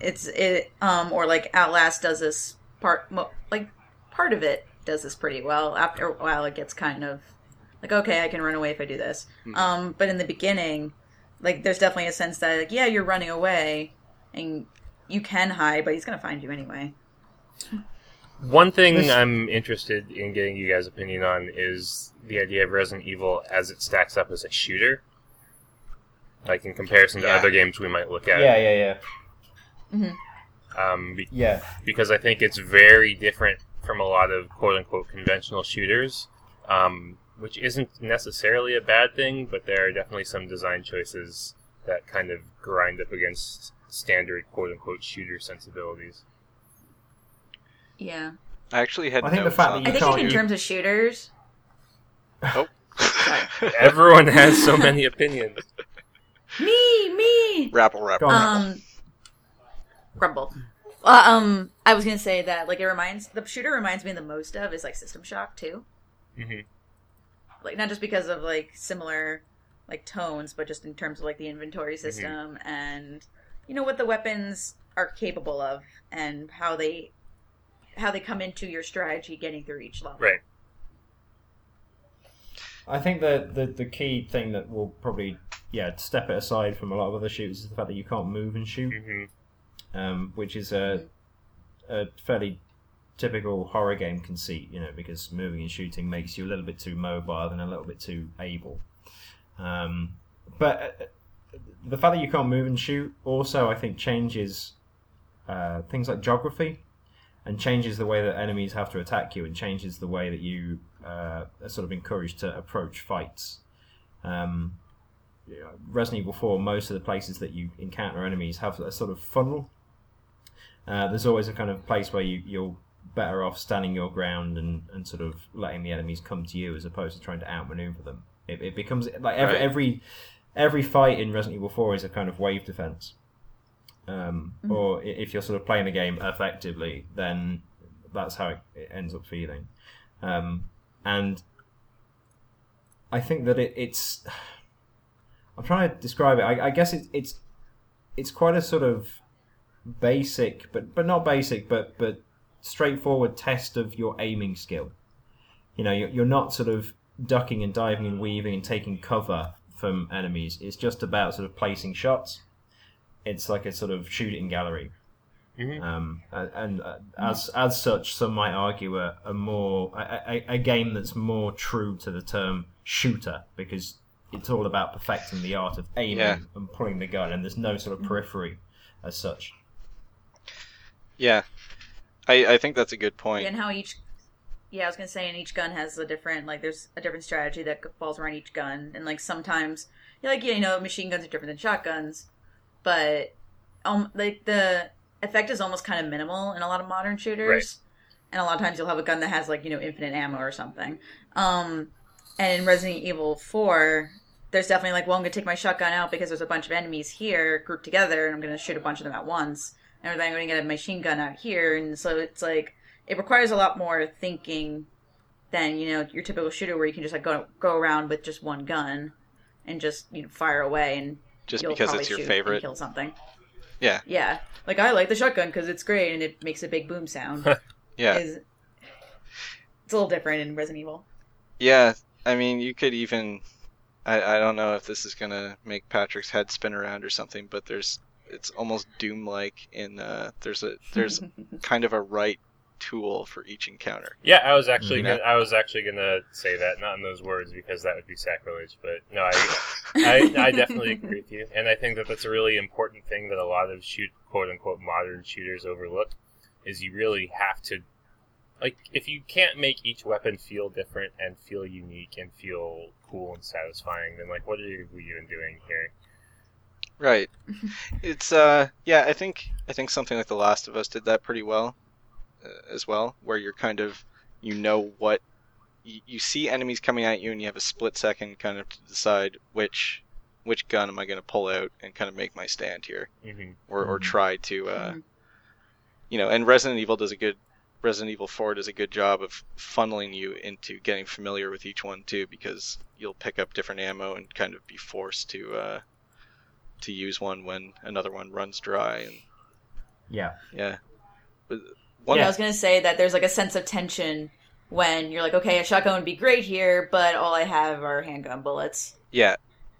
It's it um or like Outlast does this part like part of it does this pretty well. After a while, it gets kind of like, okay, I can run away if I do this. Um, but in the beginning, like, there's definitely a sense that, like, yeah, you're running away, and you can hide, but he's gonna find you anyway. One thing This- I'm interested in getting you guys' opinion on is the idea of Resident Evil as it stacks up as a shooter. Like in comparison to Yeah. other games we might look at. yeah, yeah, yeah, Um, be- yeah. because I think it's very different from a lot of quote unquote conventional shooters, um, which isn't necessarily a bad thing, but there are definitely some design choices that kind of grind up against standard quote unquote shooter sensibilities. Yeah, I actually had I think the fact on that I think in use- terms of shooters, Oh. Everyone has so many opinions. me, me, Rapple, rapple. Um, Grumble. Uh, um, I was gonna say that like it reminds the shooter reminds me the most of is like System Shock 2. hmm like not just because of like similar like tones but just in terms of like the inventory system and you know what the weapons are capable of and how they how they come into your strategy getting through each level. Right. I think that the the key thing that will probably yeah step it aside from a lot of other shooters is the fact that you can't move and shoot, hmm um, which is a a fairly typical horror game conceit, you know, because moving and shooting makes you a little bit too mobile and a little bit too able. Um, but uh, the fact that you can't move and shoot also, I think, changes uh, things like geography and changes the way that enemies have to attack you and changes the way that you uh, are sort of encouraged to approach fights. Um, Resident Evil 4, most of the places that you encounter enemies have a sort of funnel. Uh, there's always a kind of place where you, you're better off standing your ground and, and sort of letting the enemies come to you as opposed to trying to outmaneuver them. It, it becomes like every, Right. every every fight in Resident Evil 4 is a kind of wave defense. Um, Or if you're sort of playing the game effectively, then that's how it, it ends up feeling. Um, and I think that it, it's. I'm trying to describe it. I, I guess it, it's it's quite a sort of basic, but but not basic, but but straightforward test of your aiming skill. You know, you're, you're not sort of ducking and diving and weaving and taking cover from enemies. It's just about sort of placing shots. It's like a sort of shooting gallery. Mhm. Um, and and uh, as as such, some might argue a, a more a, a, a game that's more true to the term shooter because it's all about perfecting the art of aiming Yeah. and pulling the gun, and there's no sort of periphery as such. Yeah, I I think that's a good point. and how each yeah i was gonna say and each gun has a different like there's a different strategy that falls around each gun. And like sometimes you're like yeah, you know machine guns are different than shotguns but um like the effect is almost kind of minimal in a lot of modern shooters. And a lot of times you'll have a gun that has like you know infinite ammo or something. Um and in resident evil 4 there's definitely like well i'm gonna take my shotgun out because there's a bunch of enemies here grouped together and i'm gonna shoot a bunch of them at once and then i'm gonna get a machine gun out here and so it's like it requires a lot more thinking than you know your typical shooter where you can just like go go around with just one gun and just you know fire away and Just because it's your favorite. kill something. Yeah. Yeah, like I like the shotgun because it's great and it makes a big boom sound. Yeah. Is- it's a little different in Resident Evil. Yeah, I mean, you could even. I, I don't know if this is gonna make Patrick's head spin around or something, but there's it's almost Doom-like in uh, there's a there's kind of a right tool for each encounter. Yeah, I was actually Mhm. gonna, I was actually gonna say that, not in those words because that would be sacrilege. But no, I, I, I definitely agree with you, and I think that that's a really important thing that a lot of shoot quote unquote modern shooters overlook is you really have to like if you can't make each weapon feel different and feel unique and feel cool and satisfying, then like what are we even doing here? Right. it's uh yeah, I think I think something like The Last of Us did that pretty well uh, as well, where you're kind of you know what you, you see enemies coming at you and you have a split second kind of to decide which which gun am I going to pull out and kind of make my stand here hmm or or Mhm. try to uh Mhm. you know, and Resident Evil does a good Resident Evil 4 does a good job of funneling you into getting familiar with each one too because you'll pick up different ammo and kind of be forced to uh to use one when another one runs dry and Yeah. yeah. But one Yeah, I was gonna say that there's like a sense of tension when you're like, okay, a shotgun would be great here, but all I have are handgun bullets, yeah.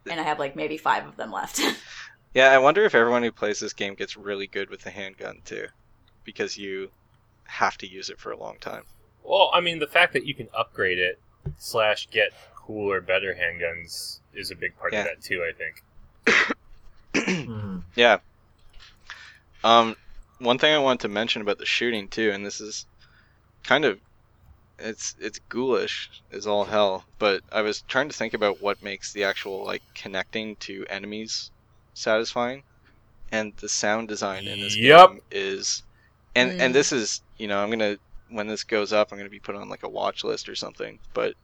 and I have like maybe five of them left. Yeah, I wonder if everyone who plays this game gets really good with the handgun too because you have to use it for a long time. Well, I mean, the fact that you can upgrade it slash get cooler, better handguns is a big part Yeah. of that too. I think. Mhm. Yeah. Um, one thing I wanted to mention about the shooting too, and this is kind of it's it's ghoulish as all hell, but I was trying to think about what makes the actual like connecting to enemies satisfying, and the sound design in this Yep. game is, and Mm. and this is you know I'm gonna when this goes up I'm gonna be put on like a watch list or something, but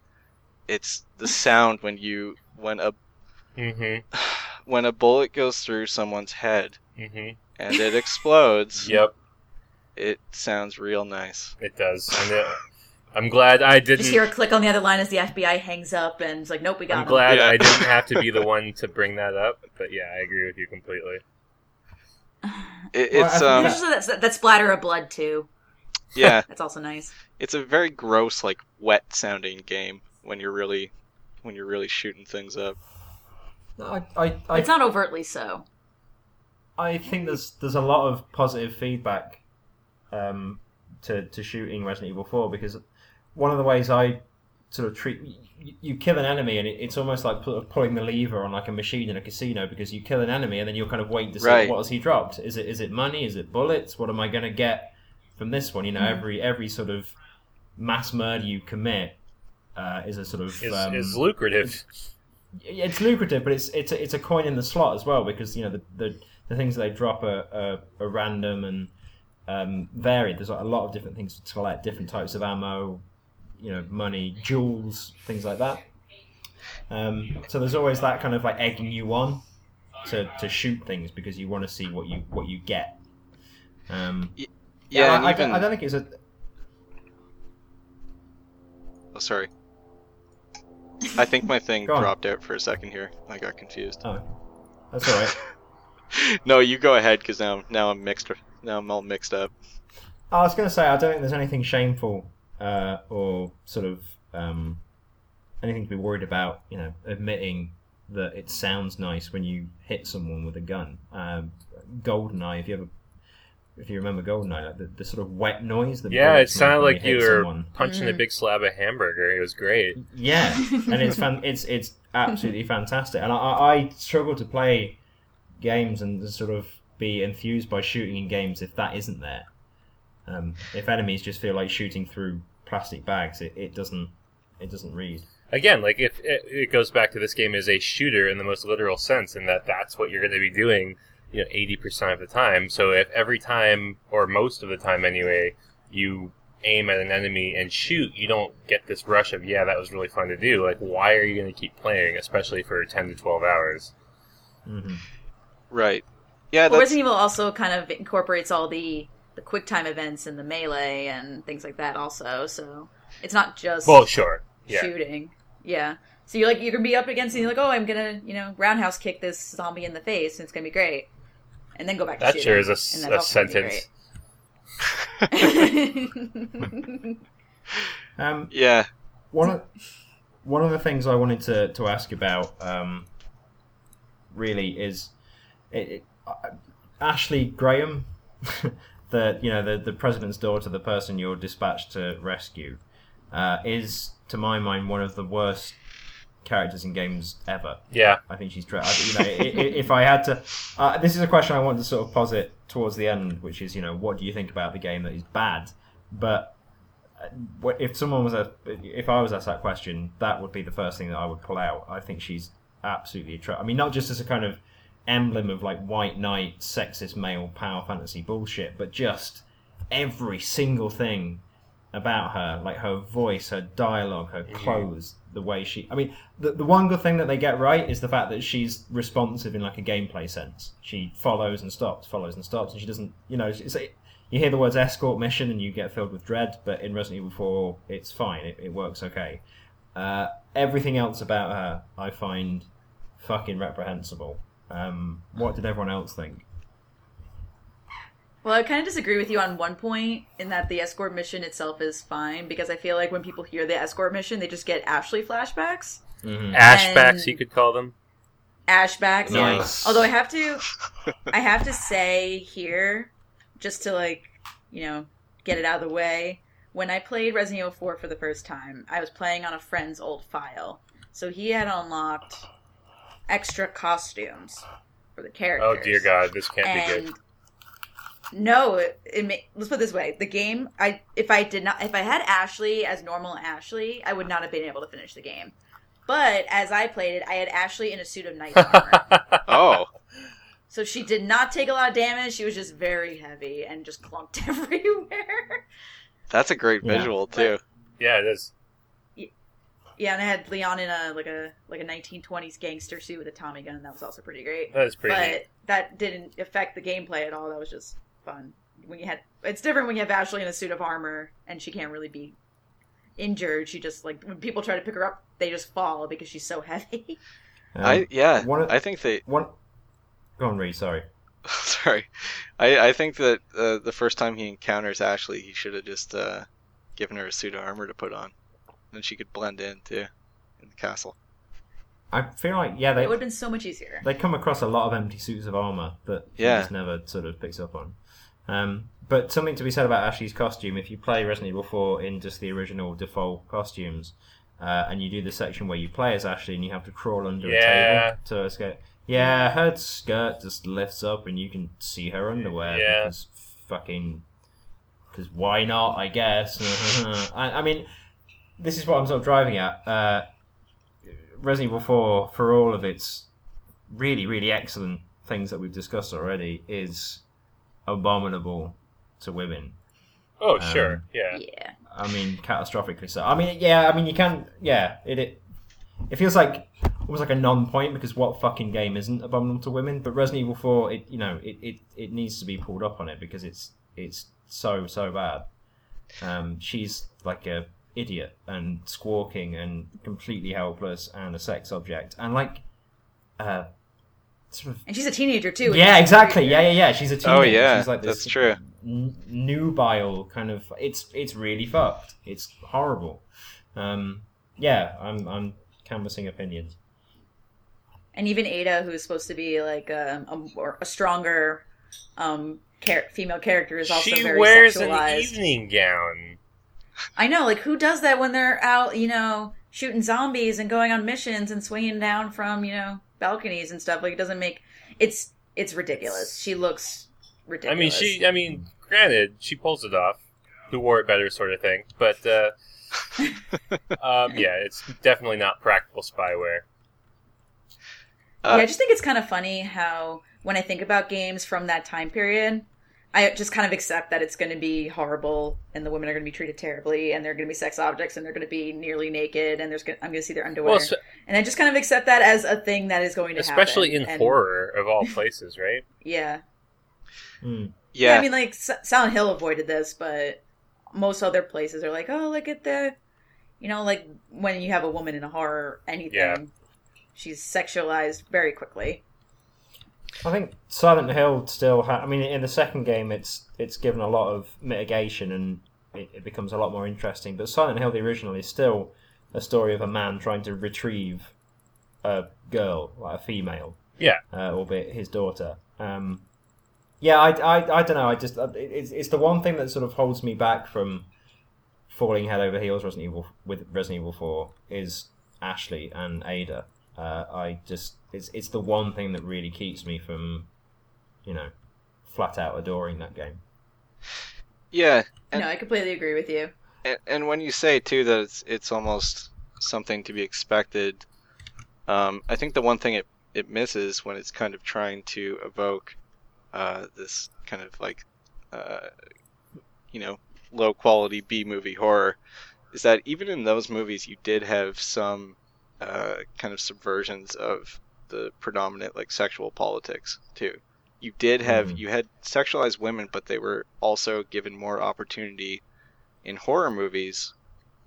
it's the sound when you when a Mm-hmm. when a bullet goes through someone's head Mm-hmm. and it explodes, Yep, it sounds real nice. it does. And it, I'm glad I didn't. just hear a click on the other line as the FBI hangs up, and it's like, nope, we got I'm him. glad Yeah. I didn't have to be the one to bring that up. But yeah, I agree with you completely. It, it's think um There's just that, that splatter of blood too. yeah, That's also nice. it's a very gross like wet sounding game when you're really when you're really shooting things up. No, I, I, I, It's not overtly so. I think there's there's a lot of positive feedback um, to to shooting Resident Evil Four because one of the ways I sort of treat you, you kill an enemy and it, it's almost like pu- pulling the lever on like a machine in a casino because you kill an enemy and then you're kind of waiting to see Right. what has he dropped. Is it is it money? Is it bullets? What am I going to get from this one? You know, Mhm. every every sort of mass murder you commit uh, is a sort of Is um, is lucrative. Yeah, it's lucrative, but it's it's a, it's a coin in the slot as well because you know the the, the things that they drop are, are, are random and um, varied. There's like a lot of different things to collect, different types of ammo, you know, money, jewels, things like that. Um, so there's always that kind of like egging you on to, to shoot things because you want to see what you what you get. Um, Yeah, I, and I, even don't, I don't think it's a oh, sorry. I think my thing Go on. dropped out for a second here. I got confused. Oh, that's all right. no, you go ahead because now now I'm mixed. Now I'm all mixed up. I was going to say I don't think there's anything shameful uh, or sort of um, anything to be worried about. You know, admitting that it sounds nice when you hit someone with a gun. Um, Goldeneye, if you ever. If you remember Goldeneye, like the, the sort of wet noise. that Yeah, it sounded like you hit were someone. punching a Mhm. big slab of hamburger. It was great. Yeah, and it's fan- it's it's absolutely fantastic. And I, I I struggle to play games and sort of be enthused by shooting in games if that isn't there. Um, if enemies just feel like shooting through plastic bags, it, it doesn't it doesn't read. Again, like if it, it goes back to this game as a shooter in the most literal sense, and that that's what you're going to be doing, you know, eighty percent of the time. So if every time, or most of the time anyway, you aim at an enemy and shoot, you don't get this rush of yeah, that was really fun to do. Like, why are you going to keep playing, especially for ten to twelve hours? hmm Right. Yeah, Well, that's Resident Evil also kind of incorporates all the the quick time events and the melee and things like that also. So it's not just Well, sure, yeah. shooting. Yeah. So you're like you can be up against and you're like, oh, I'm gonna you know roundhouse kick this zombie in the face and it's gonna be great, and then go back to That shooting. sure is a s- and a, that's also gonna be sentence. Um, yeah. one of one of the things I wanted to, to ask about um, really is it, it, uh, Ashley Graham, the you know the the president's daughter, the person you're dispatched to rescue, uh, is to my mind one of the worst characters in games ever. Yeah, I think she's. Tra- you know, if I had to, uh, this is a question I want to sort of posit towards the end, which is, you know, what do you think about the game that is bad? But uh, if someone was a, if I was asked that question, that would be the first thing that I would pull out. I think she's absolutely. Tra- I mean, not just as a kind of emblem of like white knight, sexist male power fantasy bullshit, but just every single thing about her, like her voice, her dialogue, her clothes, the way she. I mean, the the one good thing that they get right is the fact that she's responsive in like a gameplay sense. She follows and stops, follows and stops, and she doesn't. You know, it's, you hear the words escort mission and you get filled with dread, but in Resident Evil 4, it's fine. It, it works okay. Uh, everything else about her, I find fucking reprehensible. Um, what did everyone else think? Well, I kind of disagree with you on one point in that the escort mission itself is fine because I feel like when people hear the escort mission, they just get Ashley flashbacks, Mm-hmm. ashbacks you could call them. Ashbacks. Yeah. Nice. Although I have to, I have to say here, just to like, you know, get it out of the way. When I played Resident Evil 4 for the first time, I was playing on a friend's old file, so he had unlocked extra costumes for the characters. Oh dear God, this can't be good. No, it, it ma- let's put it this way: the game, I if I did not, if I had Ashley as normal Ashley, I would not have been able to finish the game. But as I played it, I had Ashley in a suit of knight's armor, Oh, so she did not take a lot of damage. She was just very heavy and just clunked everywhere. that's a great Yeah. visual too. yeah, it is. Yeah, and I had Leon in a like a like a 1920s gangster suit with a Tommy gun. And that was also pretty great. That was pretty. but neat. that didn't affect the gameplay at all. That was just fun. When you had, it's different when you have Ashley in a suit of armor and she can't really be injured. She just like when people try to pick her up, they just fall because she's so heavy. Um, I yeah. one of- I think they. one. Go on, Reid. Sorry. Sorry, I I think that uh, the first time he encounters Ashley, he should have just uh, given her a suit of armor to put on, then she could blend in too in the castle. I feel like yeah, they it would have been so much easier. they come across a lot of empty suits of armor that he Yeah. just never sort of picks up on. Um, but something to be said about Ashley's costume. If you play Resident Evil 4 in just the original default costumes, uh, and you do the section where you play as Ashley and you have to crawl under Yeah. a table to escape. Yeah, her skirt just lifts up and you can see her underwear Yeah. because fucking because why not? I guess. I, I mean, this is what I'm sort of driving at. Uh, Resident Evil 4, for all of its really, really excellent things that we've discussed already, is abominable to women. oh um, sure, yeah. Yeah, I mean, catastrophically so. I mean, yeah, I mean, you can, yeah, it it, it feels like almost like a non-point because what fucking game isn't abominable to women? But Resident Evil 4, it you know, it, it, it needs to be pulled up on it because it's it's so so bad. Um, she's like a idiot and squawking and completely helpless and a sex object and like uh sort of And she's a teenager too. yeah exactly. yeah yeah yeah. She's a teenager Oh, yeah, she's like this that's true. n- nubile kind of it's it's really fucked. It's horrible. Um yeah i'm i'm canvassing opinions. And even Ada, who's supposed to be like a, a, a stronger um, char- female character, is also she very wears an evening gown. I know, like who does that when they're out, you know, shooting zombies and going on missions and swinging down from, you know, balconies and stuff? Like it doesn't make it's it's ridiculous. She looks ridiculous. I mean, she. I mean, granted, she pulls it off. Who wore it better, sort of thing. But uh, um, yeah, it's definitely not practical spyware. Uh, yeah, I just think it's kind of funny how when I think about games from that time period, I just kind of accept that it's going to be horrible and the women are going to be treated terribly and they're going to be sex objects and they're going to be nearly naked and there's gonna, I'm going to see their underwear. Well, s- and I just kind of accept that as a thing that is going to especially happen. Especially in And- horror of all places, right? Yeah. Hmm. yeah, I mean, like S- Silent Hill avoided this, but most other places are like, oh, look at the, you know, like when you have a woman in a horror anything, Yeah. she's sexualized very quickly. I think Silent Hill still. Ha- I mean, in the second game, it's it's given a lot of mitigation and it, it becomes a lot more interesting. But Silent Hill, the original, is still a story of a man trying to retrieve a girl, like a female, Yeah. uh, albeit his daughter. Um, yeah, I, I, I don't know. I just uh, it- it's it's the one thing that sort of holds me back from falling head over heels Resident Evil with Resident Evil Four is Ashley and Ada. Uh, I just it's it's the one thing that really keeps me from, you know, flat out adoring that game. yeah, And- no, I completely agree with you. and, and when you say too that it's it's almost something to be expected, um, I think the one thing it it misses when it's kind of trying to evoke uh, this kind of like uh, you know low quality B movie horror is that even in those movies you did have some uh, kind of subversions of the predominant like sexual politics too. You did have Mhm. you had sexualized women, but they were also given more opportunity in horror movies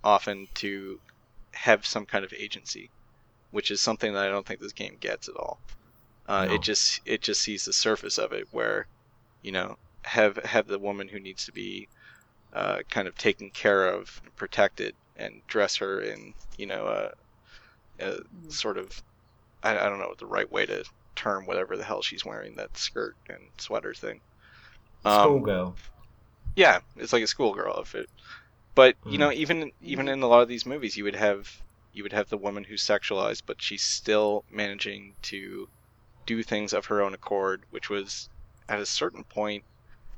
often to have some kind of agency, which is something that I don't think this game gets at all. Uh, No. It just it just sees the surface of it, where you know have have the woman who needs to be uh, kind of taken care of, and protected, and dress her in you know a, a sort of I, I don't know the right way to term whatever the hell she's wearing that skirt and sweater thing. Um, Schoolgirl. yeah, it's like a schoolgirl outfit. But you Mm. know, even even in a lot of these movies, you would have you would have the woman who's sexualized, but she's still managing to do things of her own accord, which was at a certain point,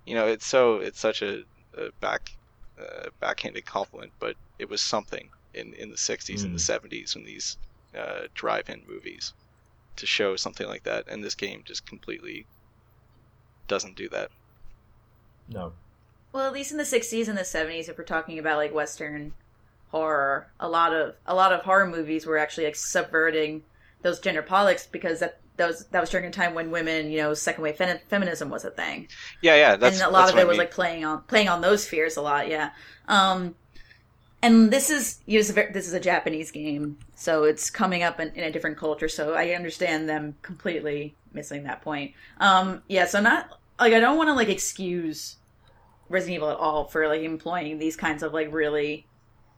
you know, it's so it's such a, a back uh, backhanded compliment, but it was something in in the '60s and the '70s when these uh, drive-in movies to show something like that, and this game just completely doesn't do that. No. Well, at least in the '60s and the '70s, if we're talking about like Western horror, a lot of a lot of horror movies were actually like subverting those gender politics because that that was that was during a time when women, you know, second wave fem- feminism was a thing, Yeah, yeah, that's and a lot that's of it I was like playing on playing on those fears a lot. Yeah. Um, and this is you know, this is a this is a Japanese game, so it's coming up in, in a different culture. So I understand them completely missing that point. Um, yeah, so not like I don't want to like excuse Resident Evil at all for like employing these kinds of like really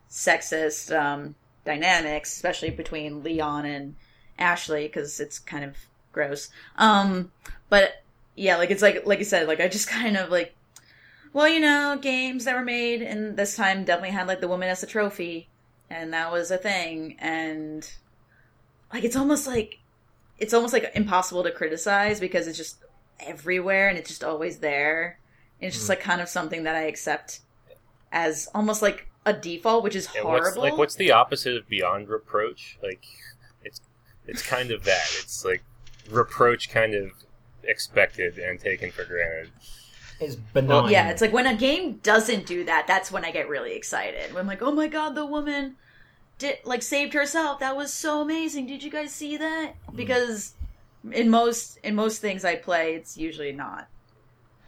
sexist um, dynamics, especially between Leon and Ashley, because it's kind of gross. Um, but yeah, like it's like like I said, like I just kind of like, well, you know, games that were made and this time definitely had like the woman as a trophy, and that was a thing, and like it's almost like it's almost like impossible to criticize because it's just everywhere and it's just always there. And it's just Mm. like kind of something that I accept as almost like a default, which is Yeah, what's, horrible. like, what's the opposite of beyond reproach? Like, it's it's kind of that. It's like reproach, kind of expected and taken for granted. It's benign. Yeah, it's like when a game doesn't do that, that's when I get really excited. When I'm like, oh my god, the woman did like saved herself. That was so amazing. Did you guys see that? Mm-hmm. Because in most in most things I play, it's usually not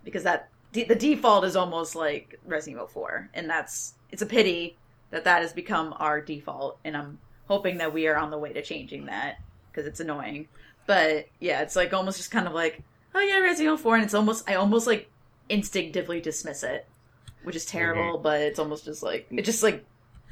because that the default is almost like Resident Evil 4, and that's it's a pity that that has become our default, and I'm hoping that we are on the way to changing that because it's annoying. But yeah, it's like almost just kind of like, oh yeah, Resident Evil Four, and it's almost I almost like instinctively dismiss it, which is terrible. But it's almost just like it's just like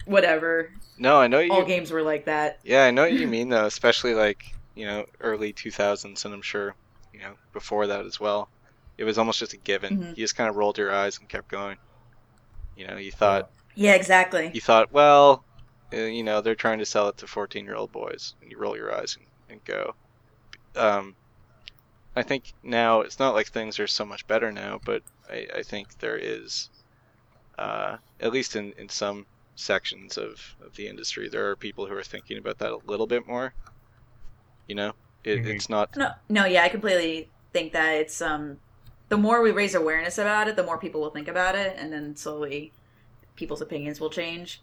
whatever. No, I know you. All games were like that. Yeah, I know what you mean though, especially like you know early 2000s, and I'm sure you know before that as well. It was almost just a given. Mhm. You just kind of rolled your eyes and kept going. You know, you thought Yeah, exactly. you thought, well, uh, you know, they're trying to sell it to 14 year old boys, and you roll your eyes and, and go. Um, I think now it's not like things are so much better now, but I, I think there is, uh, at least in, in some sections of, of the industry, there are people who are thinking about that a little bit more. You know, it, Mhm. it's not. No, no, yeah, I completely think that it's um, the more we raise awareness about it, the more people will think about it, and then slowly, people's opinions will change.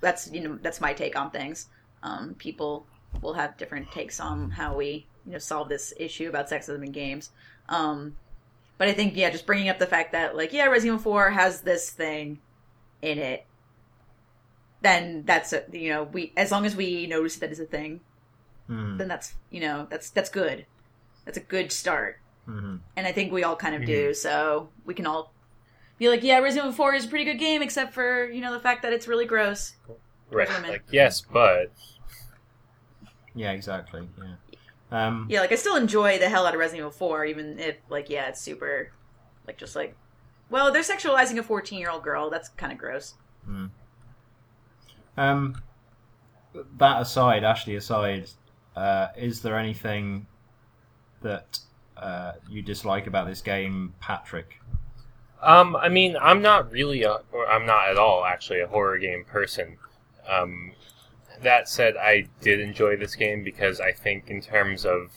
That's you know that's my take on things. Um, people will have different takes on how we you know solve this issue about sexism in games. Um, but I think yeah, just bringing up the fact that like yeah, Resident Evil Four has this thing in it. Then that's a, you know we as long as we notice that it's a thing, Mm, then that's you know that's that's good. That's a good start, mhm. and I think we all kind of do. So we can all be like, yeah, Resident Evil Four is a pretty good game, except for you know the fact that it's really gross. Right. Like yes, but Yeah, exactly. Yeah. Um, Yeah, like I still enjoy the hell out of Resident Evil Four, even if like yeah, it's super, like just like, well, they're sexualizing a fourteen year old girl. That's kind of gross. Um, that aside, Ashley aside, uh, is there anything that uh, you dislike about this game, Patrick? Um, I mean, I'm not really, a, or I'm not at all actually a horror game person. Um, that said, I did enjoy this game because I think in terms of,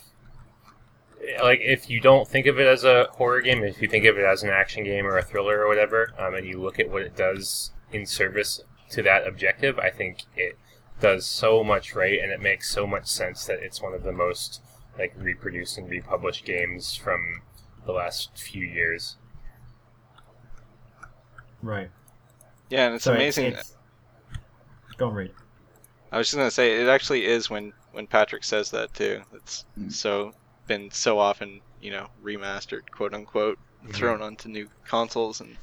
like, if you don't think of it as a horror game, if you think of it as an action game or a thriller or whatever, um, and you look at what it does in service to that objective, I think it does so much right, and it makes so much sense that it's one of the most like reproduced and republished games from the last few years. Right. Yeah, and it's So amazing. it's- Go on, Reid. I was just gonna say it actually is when when Patrick says that too. It's so been so often you know remastered, quote unquote, thrown onto new consoles and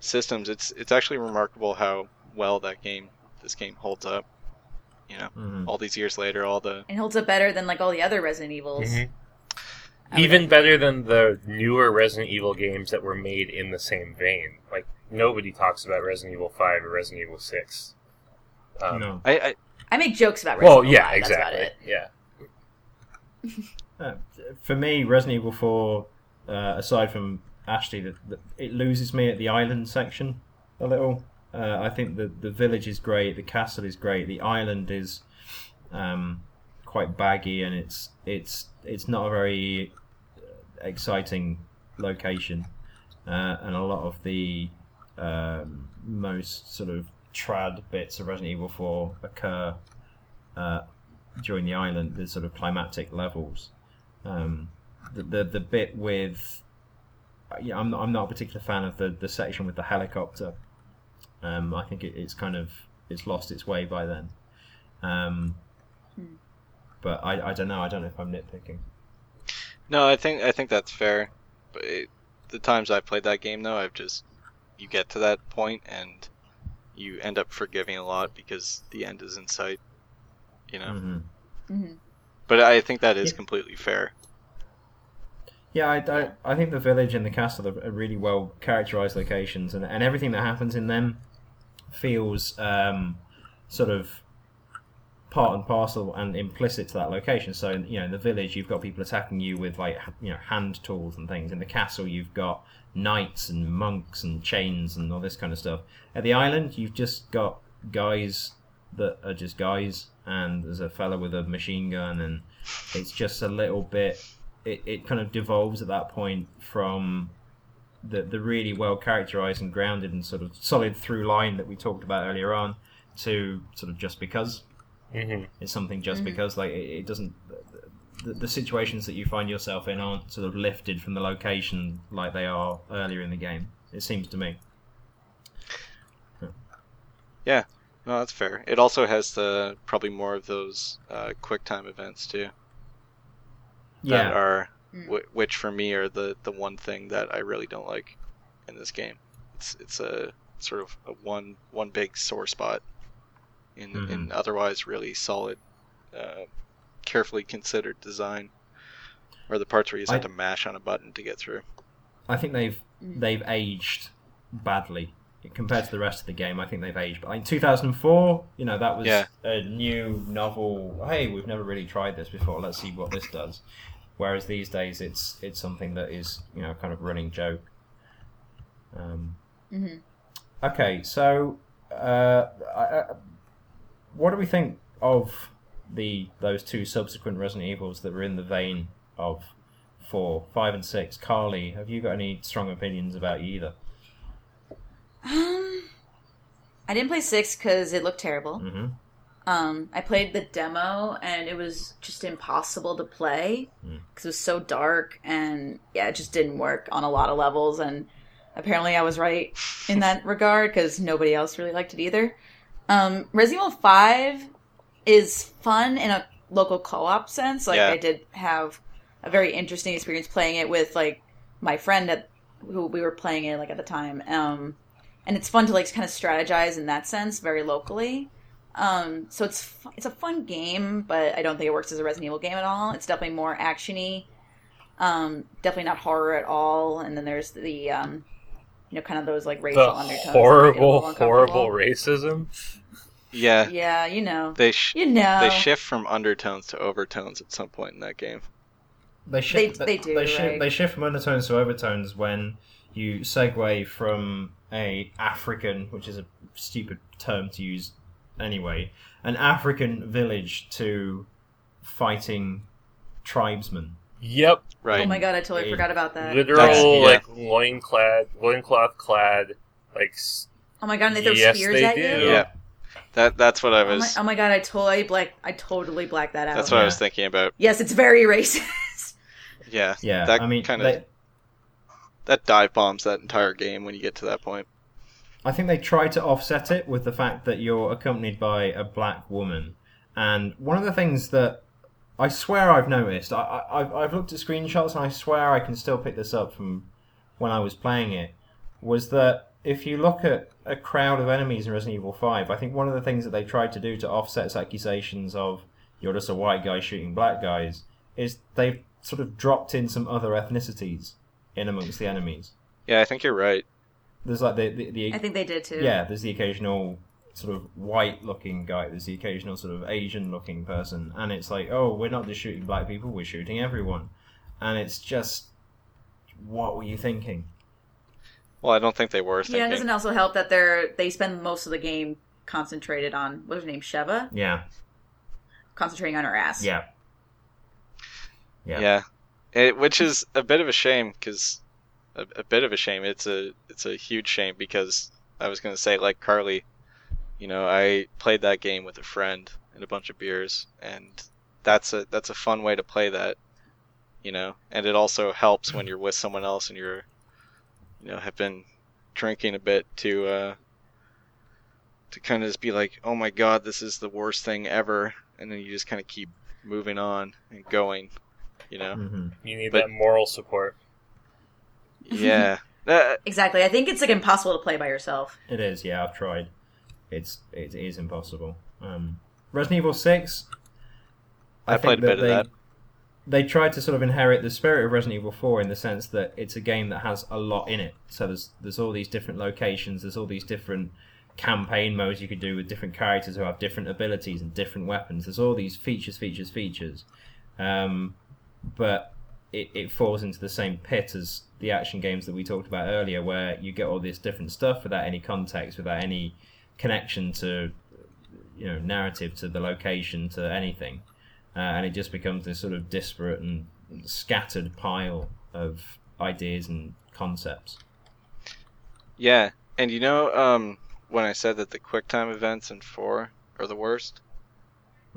systems. It's it's actually remarkable how well that game this game holds up. You know, Mhm. all these years later, all the It holds up better than like all the other Resident Evils. Mhm. I would- Even better than the newer Resident Evil games that were made in the same vein. Like nobody talks about Resident Evil Five or Resident Evil Six. Um, no. I, I I make jokes about Well, Resident Evil yeah, 5, that's about exactly. it. Yeah. Uh, for me, Resident Evil 4, uh, aside from Ashley, the, the, it loses me at the island section a little. Uh, I think the the village is great, the castle is great, the island is um, quite baggy, and it's it's it's not a very exciting location, uh, and a lot of the um, most sort of trad bits of Resident Evil 4 occur uh, during the island, the sort of climatic levels. Um, the, the the bit with yeah, I'm not, I'm not a particular fan of the, the section with the helicopter. Um, I think it, it's kind of it's lost its way by then. Um, Hmm. but I, I don't know. I don't know if I'm nitpicking. no, I think I think that's fair. But it, the times I've played that game, though, I've just you get to that point and you end up forgiving a lot because the end is in sight. You know, hmm hmm but I think that is Yeah. completely fair. Yeah, I, I, I think the village and the castle are, are really well characterized locations, and, and everything that happens in them feels um, sort of part and parcel and implicit to that location. So, you know, in the village, you've got people attacking you with like you know hand tools and things. In the castle, you've got knights and monks and chains and all this kind of stuff. At the island, you've just got guys that are just guys, and there's a fella with a machine gun, and it's just a little bit it, it kind of devolves at that point from the the really well characterized and grounded and sort of solid through line that we talked about earlier on to sort of just because hmm it's something just Mhm. because like it, it doesn't the, the situations that you find yourself in aren't sort of lifted from the location like they are earlier in the game it seems to me Yeah, No, that's fair. It also has the probably more of those uh, quick time events too. That Yeah, are Mm. wh- which for me are the the one thing that I really don't like in this game. It's it's a sort of a one one big sore spot in in otherwise really solid, uh, carefully considered design, or the parts where you just I- have to mash on a button to get through. I think they've Mm. they've aged badly compared to the rest of the game. I think they've aged. But in 2004, you know, that was Yeah. a new novel. Hey, we've never really tried this before. Let's see what this does. Whereas these days, it's it's something that is you know kind of running joke. Um, Mhm. Okay, so uh, I, I, what do we think of the those two subsequent Resident Evils that were in the vein of four, five, and six? Carly, have you got any strong opinions about either? Um, I didn't play six because it looked terrible. hmm Um, I played the demo and it was just impossible to play Mm. because it was so dark and yeah, it just didn't work on a lot of levels. And apparently, I was right in that regard because nobody else really liked it either. Um, Resident Evil Five is fun in a local co-op sense. Like Yeah. I did have a very interesting experience playing it with like my friend at who we were playing it like at the time. Um, and it's fun to like kind of strategize in that sense, very locally. Um, so it's fu- it's a fun game, but I don't think it works as a Resident Evil game at all. It's definitely more actiony. Um, definitely not horror at all. And then there's the um, you know, kind of those like racial The undertones. that make it a horrible, horrible racism. Yeah, Yeah, you know, they sh- you know, they shift from undertones to overtones at some point in that game. They shift. They- they do, They shift, right? they shift from undertones to overtones when you segue from a African, which is a stupid term to use anyway, an African village to fighting tribesmen. Yep, Right. Oh my god, I totally Yeah. forgot about that. literal That's- yeah. like loinclad, loincloth clad, like Oh my god, and they throw Yes, spears they at do. you. Yeah. That that's what I Oh my, was. oh my god, I totally black. I totally blacked that out. that's what I was thinking about. Yes, it's very racist. Yeah. Yeah, That I mean, kind they- of that dive bombs that entire game when you get to that point. I think they try to offset it with the fact that you're accompanied by a black woman. And one of the things that I swear I've noticed, I, I, I've, I've looked at screenshots and I swear I can still pick this up from when I was playing it, was that if you look at a crowd of enemies in Resident Evil 5, I think one of the things that they tried to do to offset its accusations of you're just a white guy shooting black guys is they've sort of dropped in some other ethnicities in amongst the enemies. Yeah, I think you're right. There's like the, the, the I think they did too. yeah, there's the occasional sort of white looking guy, there's the occasional sort of Asian looking person, and it's like, oh, we're not just shooting black people, we're shooting everyone. And it's just, what were you thinking? Well, I don't think they were Yeah, it doesn't also help that they're they spend most of the game concentrated on what's her name, Sheva, Yeah, concentrating on her ass. yeah. Yeah. yeah, It, which is a bit of a shame because a, a bit of a shame. It's a it's a huge shame because I was gonna say like Carly, you know, I played that game with a friend and a bunch of beers, and that's a that's a fun way to play that, you know. And it also helps when you're with someone else and you're, you know, have been drinking a bit to uh to kind of just be like, oh my god, this is the worst thing ever, and then you just kind of keep moving on and going, you know. hmm you need But- that moral support. Yeah. Uh, Exactly. I think it's like impossible to play by yourself. It is, yeah, I've tried. It's It is impossible. Um, Resident Evil 6, I think played a bit of that. They tried to sort of inherit the spirit of Resident Evil 4 in the sense that it's a game that has a lot in it. So there's there's all these different locations, there's all these different campaign modes you could do with different characters who have different abilities and different weapons. There's all these features, features, features. Um, but it, it falls into the same pit as the action games that we talked about earlier, where you get all this different stuff without any context, without any connection to you know narrative to the location to anything uh, and it just becomes this sort of disparate and scattered pile of ideas and concepts. Yeah. And you know, um, when I said that the QuickTime events in four are the worst,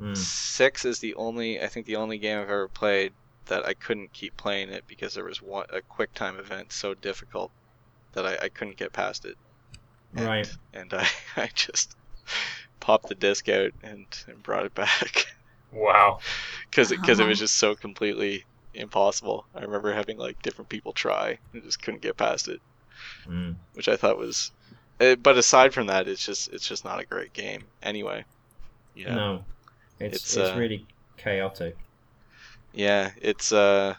Mm. six is the only I think the only game I've ever played that I couldn't keep playing it because there was one a QuickTime event so difficult that I, I couldn't get past it. And, Right. And I, I just popped the disc out and, and brought it back Wow. because because it was Uh-huh. just so completely impossible. I remember having like different people try and just couldn't get past it, Mm. which I thought was. Uh, but aside from that, it's just it's just not a great game anyway. Yeah. No, it's It's, it's, uh, really chaotic. Yeah, it's uh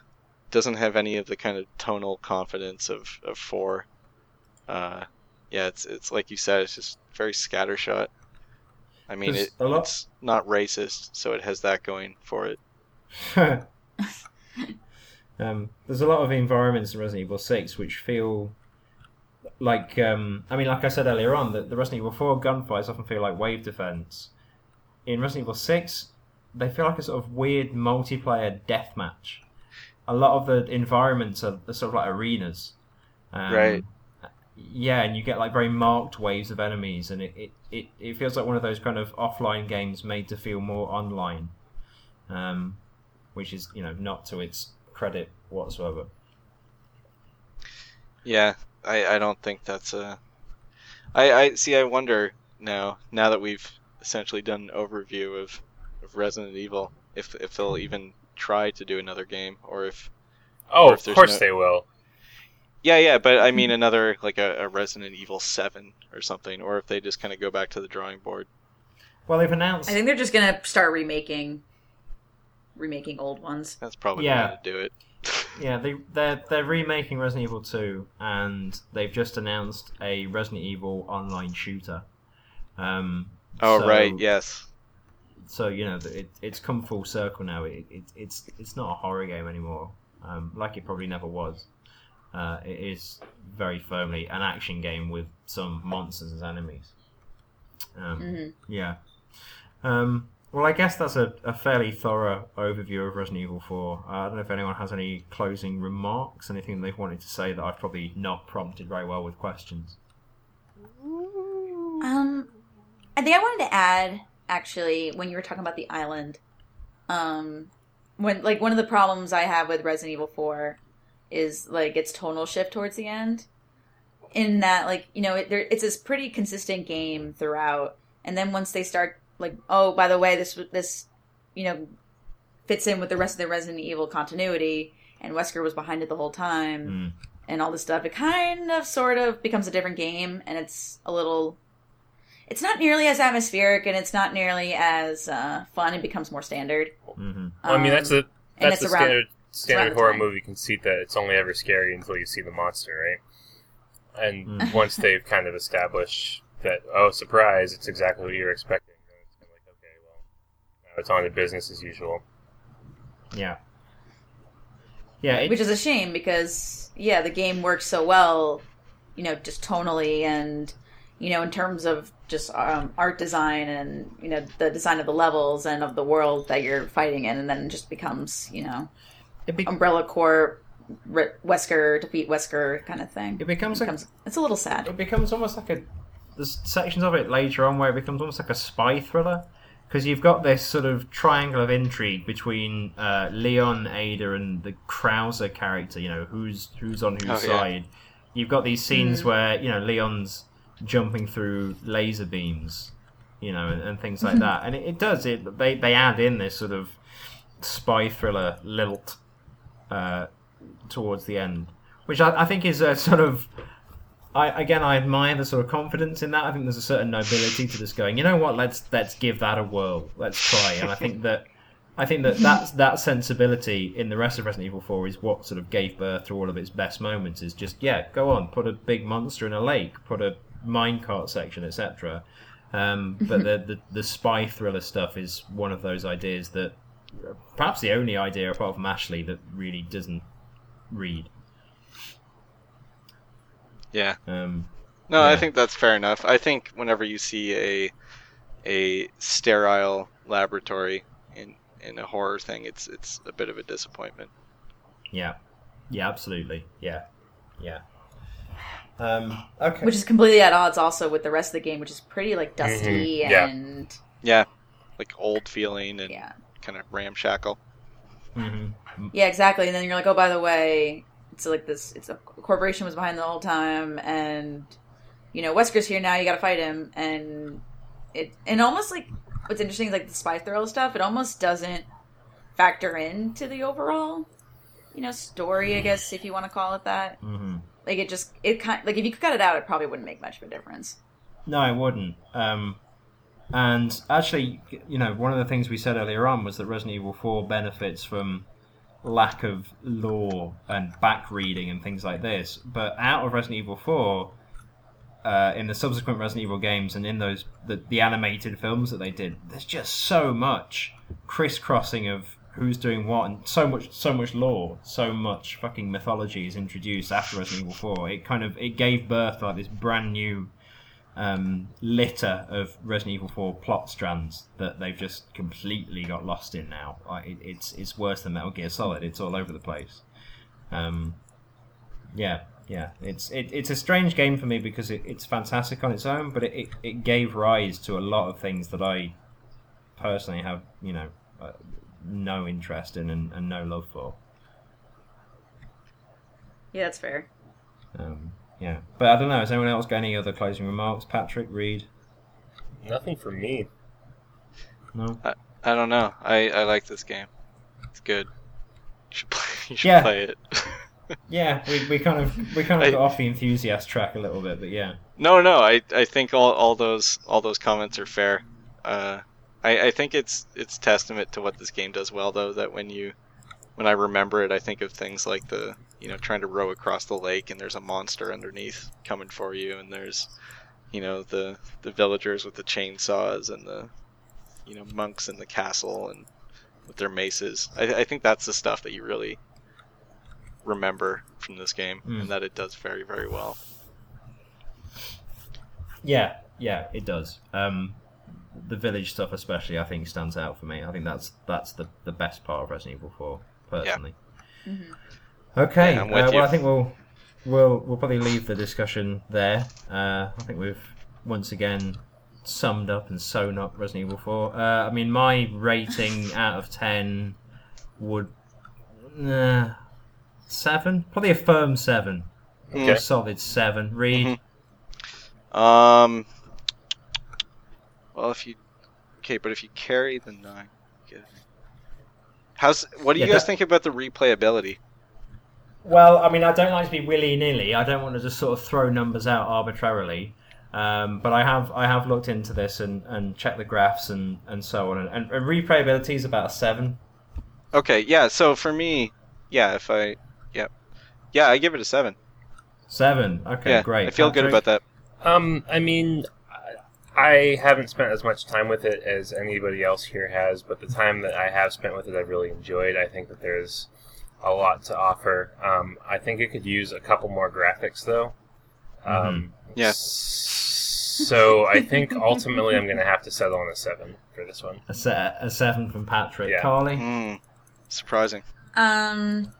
doesn't have any of the kind of tonal confidence of of four. Uh, yeah, it's it's like you said, it's just very scattershot. I mean, it, lot- it's not racist, so it has that going for it. um, there's a lot of environments in Resident Evil Six which feel like um, I mean, like I said earlier on, that the Resident Evil Four gunfights often feel like wave defense. In Resident Evil Six, they feel like a sort of weird multiplayer deathmatch. A lot of the environments are, are sort of like arenas. Um, Right. Yeah, and you get like very marked waves of enemies, and it, it, it, it feels like one of those kind of offline games made to feel more online, um, which is you know not to its credit whatsoever. Yeah, I I don't think that's a. I I see. I wonder now. Now that we've essentially done an overview of of Resident Evil, if if they'll even try to do another game, or if Oh, Or if of course no- they will. Yeah, yeah, but I mean another like a, a Resident Evil Seven or something, or if they just kind of go back to the drawing board. Well, they've announced. I think they're just gonna start remaking, remaking old ones. That's probably Yeah. the way to do it. Yeah, they they're they're remaking Resident Evil Two, and they've just announced a Resident Evil online shooter. Um, oh so- right, yes, So you know it, it's come full circle now. It, it, it's it's not a horror game anymore, um, like it probably never was. Uh, it is very firmly an action game with some monsters as enemies. Um, hmm Yeah. Um, well, I guess that's a, a fairly thorough overview of Resident Evil 4. Uh, I don't know if anyone has any closing remarks, anything they've wanted to say that I've probably not prompted very well with questions. Um, I think I wanted to add actually when you were talking about the island, um, when like one of the problems I have with Resident Evil Four is like its tonal shift towards the end. In that, like you know, it, there, it's this pretty consistent game throughout, and then once they start like, oh, by the way, this this, you know, fits in with the rest of the Resident Evil continuity, and Wesker was behind it the whole time Mm. and all this stuff, it kind of sort of becomes a different game, and it's a little. It's not nearly as atmospheric, and it's not nearly as uh, fun. It becomes more standard. hmm Well, I mean, that's Um, the and that's it's the around- standard standard horror movie conceit that it's only ever scary until you see the monster, right? And Mm. once they've kind of established that, oh, surprise, it's exactly what you're expecting, then it's kind of like, okay, well, now it's on to business as usual. Yeah. Yeah, it, which is a shame because yeah, the game works so well, you know, just tonally and you know, in terms of just um, art design and you know the design of the levels and of the world that you're fighting in, and then it just becomes you know it, be- Umbrella Corp, Re- Wesker defeat Wesker kind of thing. it becomes like becomes it's a little sad. it becomes almost like a there's sections of it later on where it becomes almost like a spy thriller because you've got this sort of triangle of intrigue between uh, Leon, Ada, and the Krauser character. You know who's who's on whose Oh, yeah. side. You've got these scenes Mhm. where you know Leon's jumping through laser beams, you know, and, and things like that, and it, it does it. They they add in this sort of spy thriller lilt uh, towards the end, which I, I think is a sort of I again I admire the sort of confidence in that. I think there's a certain nobility to just going, you know what, let's let's give that a whirl. Let's try. And I think that I think that that's, that sensibility in the rest of Resident Evil 4 is what sort of gave birth to all of its best moments. Is just yeah, go on, put a big monster in a lake, put a minecart section, etc. Um, but the, the the spy thriller stuff is one of those ideas that perhaps the only idea apart from Ashley that really doesn't read. yeah. Um, No, I think that's fair enough. I think whenever you see a a sterile laboratory in in a horror thing, it's it's a bit of a disappointment. Yeah, yeah, absolutely. Yeah, yeah. Um, okay. Which is completely at odds also with the rest of the game, which is pretty like dusty Mhm, yeah. and Yeah, like old feeling and yeah. Kind of ramshackle. hmm Yeah, exactly. And then you're like, oh, by the way, it's like this. It's a corporation was behind the whole time, and you know Wesker's here now. You got to fight him, and it and almost like what's interesting is like the spy thriller stuff. It almost doesn't factor into the overall, you know, story. I guess if you want to call it that. hmm Like it just it kind like if you could cut it out, it probably wouldn't make much of a difference. No, it wouldn't. Um, and actually, you know, one of the things we said earlier on was that Resident Evil 4 benefits from lack of lore and back reading and things like this. But out of Resident Evil 4, uh, in the subsequent Resident Evil games and in those the, the animated films that they did, there's just so much crisscrossing of who's doing what and so much so much lore, so much fucking mythology is introduced after Resident Evil 4. It kind of it gave birth to like this brand new um, litter of Resident Evil 4 plot strands that they've just completely got lost in now. It, it's it's worse than Metal Gear Solid. It's all over the place. Um, yeah, yeah. It's it, it's a strange game for me because it, it's fantastic on its own, but it, it, it gave rise to a lot of things that I personally have, you know, uh, no interest in and, and no love for. Yeah, that's fair. Um, yeah, but I don't know. Has anyone else got any other closing remarks? Patrick, Reid? Nothing for me. No. I don't know. I, I like this game. It's good. You should play, you should Yeah. play it. Yeah, we, we kind of we kind of I- got off the enthusiast track a little bit, but yeah. No, no, I, I think all, all those all those comments are fair. Uh, I, I think it's it's testament to what this game does well though that when you when I remember it I think of things like the you know trying to row across the lake and there's a monster underneath coming for you and there's you know the the villagers with the chainsaws and the you know monks in the castle and with their maces. I, I think that's the stuff that you really remember from this game Mm. and that it does very very well. Yeah, yeah, it does. Um, the village stuff, especially, I think stands out for me. I think that's that's the, the best part of Resident Evil Four, personally. Okay, Yeah, uh, well, you. I think we'll we'll we'll probably leave the discussion there. Uh, I think we've once again summed up and sewn up Resident Evil Four. Uh, I mean, my rating out of ten would uh, seven, probably a firm seven, Okay. a solid seven. Reid. Mhm. Um. Well, if you okay, but if you carry the nine, good. How's what do you Yeah, guys that- think about the replayability? Well, I mean, I don't like to be willy nilly. I don't want to just sort of throw numbers out arbitrarily. Um, but I have I have looked into this and, and checked the graphs and, and so on. And, and, and replayability is about a seven. Okay, yeah. So for me, yeah, if I, yeah, yeah, I give it a seven. Seven. Okay, yeah, great. I feel good about that. Um, I mean, I- I haven't spent as much time with it as anybody else here has, but the time that I have spent with it, I've really enjoyed. I think that there's a lot to offer. Um, I think it could use a couple more graphics, though. Um, Yeah. s- So I think ultimately I'm going to have to settle on a seven for this one. A, se- a seven from Patrick. Yeah. Carly. Hmm. Surprising. Um,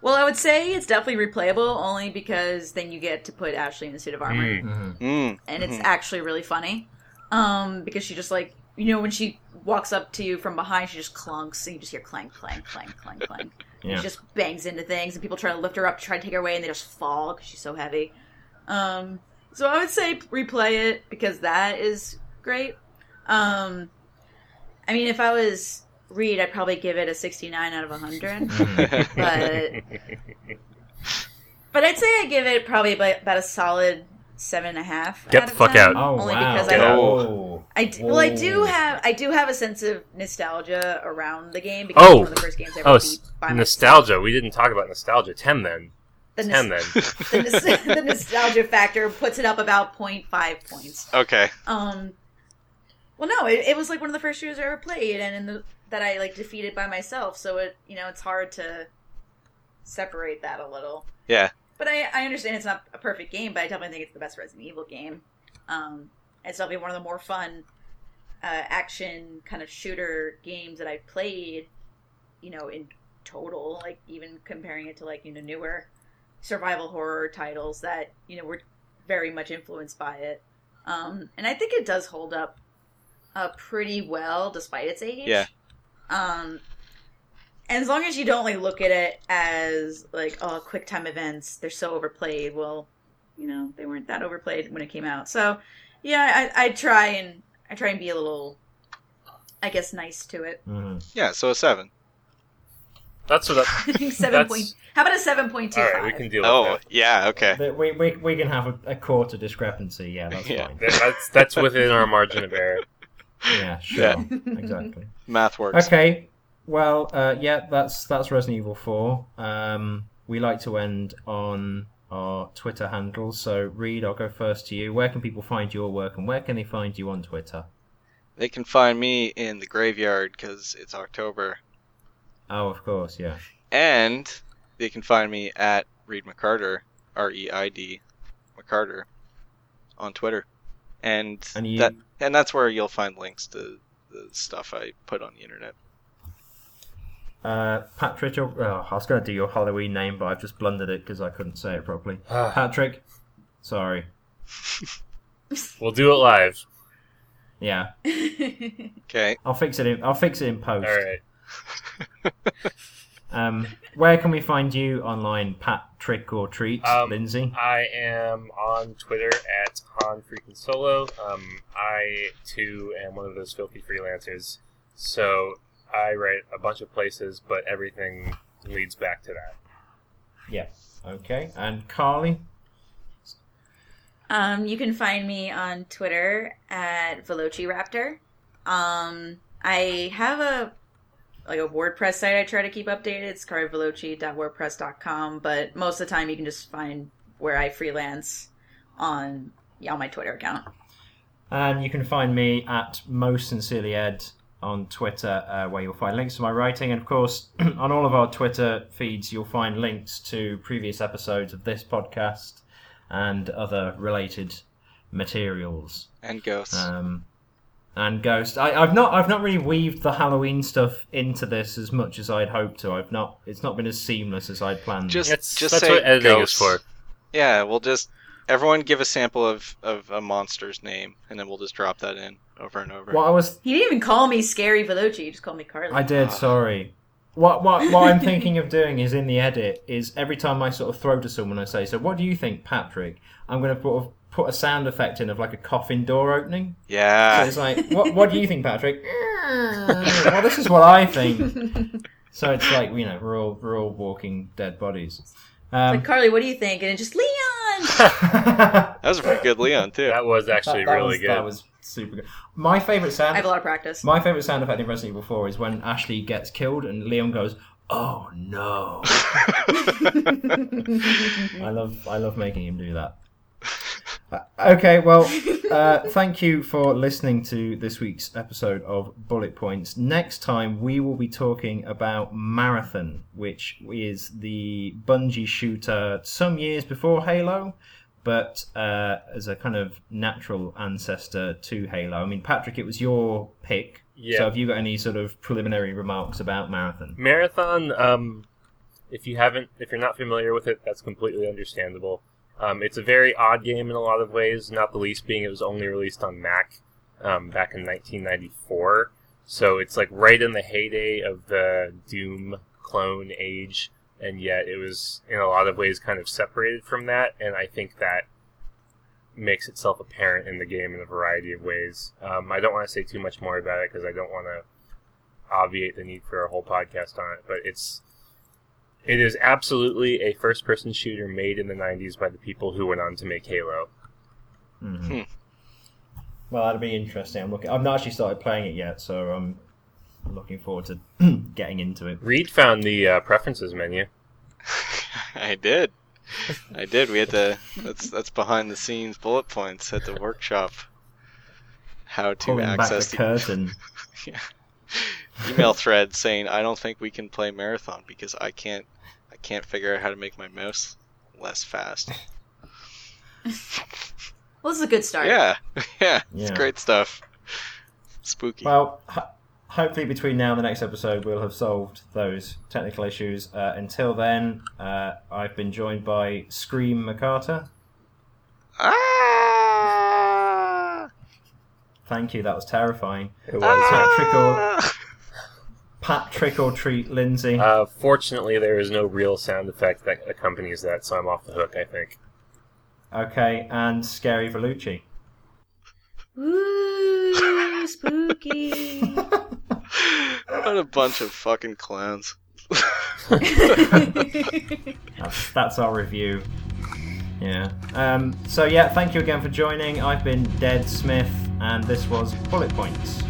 well, I would say it's definitely replayable only because then you get to put Ashley in a suit of armor, Mm. Mhm. Mm. and it's Mhm. actually really funny. Um, because she just like you know when she walks up to you from behind, she just clunks, and you just hear clank, clank, clank, clank, clank. And Yeah. She just bangs into things, and people try to lift her up to try to take her away, and they just fall because she's so heavy. Um, so I would say replay it because that is great. Um, I mean, if I was Reid, I'd probably give it a 69 out of 100. Mhm. but but I'd say I give it probably about, about a solid seven and a half. Get out the of fuck 10, out. Oh Only wow. because Get I out. Oh. I d- well, I do have I do have a sense of nostalgia around the game because it's Oh. one of the first games I ever Oh, beat s- by myself. nostalgia. We didn't talk about nostalgia. Ten then. The, Ten nos- then. the, nos- the nostalgia factor puts it up about 0.5 points. Okay. Um, well, no, it, it was like one of the first shooters I ever played, and in the, that I like defeated by myself. So it, you know, it's hard to separate that a little. Yeah. But I, I understand it's not a perfect game, but I definitely think it's the best Resident Evil game. Um, it's definitely one of the more fun uh, action kind of shooter games that I've played. You know, in total, like even comparing it to like you know newer survival horror titles that you know were very much influenced by it. Um, and I think it does hold up uh, pretty well despite its age. Yeah. Um, as long as you don't like look at it as like oh quick time events, they're so overplayed. Well, you know they weren't that overplayed when it came out. So yeah, I, I try and I try and be a little, I guess, nice to it. Mhm. Yeah, so a seven. That's what. I, I think seven That's- point. How about a seven point two all right, we can deal with Oh, that. yeah, okay. We, we, we can have a, a quarter discrepancy. Yeah, that's Yeah. fine. That's that's within our margin of error. Yeah, sure. Yeah. exactly. Math works. Okay. Well, uh, yeah, that's that's Resident Evil Four. Um, we like to end on our Twitter handles. So, Reid, I'll go first to you. Where can people find your work, and where can they find you on Twitter? They can find me in the graveyard because it's October. Oh, of course, yeah. And they can find me at Reid McCarter, R E I D McCarter, on Twitter. And, And you, that and that's where you'll find links to the stuff I put on the internet. Uh, Patrick. Oh, I was going to do your Halloween name, but I've just blundered it because I couldn't say it properly. Patrick. Sorry. we'll do it live. Yeah, Okay. I'll fix it. In, I'll fix it in post. All right. Um, where can we find you online, Pat Trick or Treat, Um, Lindsay? I am on Twitter at Han Freaking Solo. Um, I too am one of those filthy freelancers, so I write a bunch of places, but everything leads back to that. Yeah. Okay. And Carly. Um, you can find me on Twitter at Velociraptor. Um, I have a like a WordPress site I try to keep updated. It's carveloci.wordpress.com, but most of the time you can just find where I freelance on yeah, on my Twitter account. And you can find me at most sincerely Ed on Twitter, uh, where you'll find links to my writing. And of course, on all of our Twitter feeds, you'll find links to previous episodes of this podcast and other related materials. And ghosts. Um, and Ghost. I, I've not. I've not really weaved the Halloween stuff into this as much as I'd hoped to. I've not. It's not been as seamless as I'd planned. Just- That's, just that's say what editing ghosts. is for. yeah, we'll just everyone give a sample of, of a monster's name, and then we'll just drop that in over and over. what I was He didn't even call me Scary Velocci, he just called me Carly. I did. Sorry. What what what I'm thinking of doing is in the edit is every time I sort of throw to someone I say, so what do you think, Patrick? I'm going to put a, put a sound effect in of like a coffin door opening. So Yeah. it's like, what what do you think, Patrick? well, this is what I think. So it's like you know we're all we're all walking dead bodies. Um, like Carly, what do you think? And it just Leon. That, That was a pretty good Leon too. That was actually that really was, good. That was super good. My favorite sound. I have a lot of practice. My favorite sound effect in Resident Evil 4 is when Ashley gets killed and Leon goes, "Oh no!" I love I love making him do that. Uh, okay, well, uh, thank you for listening to this week's episode of Bullet Points. Next time we will be talking about Marathon, which is the Bungie shooter some years before Halo, but uh, as a kind of natural ancestor to Halo. I mean, Patrick, it was your pick. Yeah. So have you got any sort of preliminary remarks about Marathon? Marathon, um, if you haven't, if you're not familiar with it, that's completely understandable. Um, it's a very odd game in a lot of ways, not the least being it was only released on Mac um, back in 1994. So it's like right in the heyday of the Doom clone age, and yet it was in a lot of ways kind of separated from that, and I think that makes itself apparent in the game in a variety of ways. Um, I don't want to say too much more about it because I don't want to obviate the need for a whole podcast on it, but it's it is absolutely a first person shooter made in the 90s by the people who went on to make Halo. Mhm. Hmm. Well, that'd be interesting. I'm looking. I've not actually started playing it yet, so I'm looking forward to getting into it. Reid found the uh, preferences menu. I did. I did. We had to. That's that's behind the scenes bullet points at the workshop. How to Pulling back access the the curtain. email thread saying I don't think we can play marathon because I can't. I can't figure out how to make my mouse less fast. Well, this is a good start. Yeah, yeah, it's great stuff. Spooky. Well, ho- hopefully between now and the next episode, we'll have solved those technical issues. Uh, until then, uh, I've been joined by Scream McCarter. ah! Thank you. That was terrifying. It was. Ah! Pat Trick or Treat Lindsay. Uh, fortunately, there is no real sound effect that accompanies that, so I'm off the hook, I think. Okay, and Scary Velocci. Ooh, spooky. what a bunch of fucking clowns. That's, that's our review. Yeah. Um, so yeah, thank you again for joining. I've been Dead Smith, and this was Bullet Points.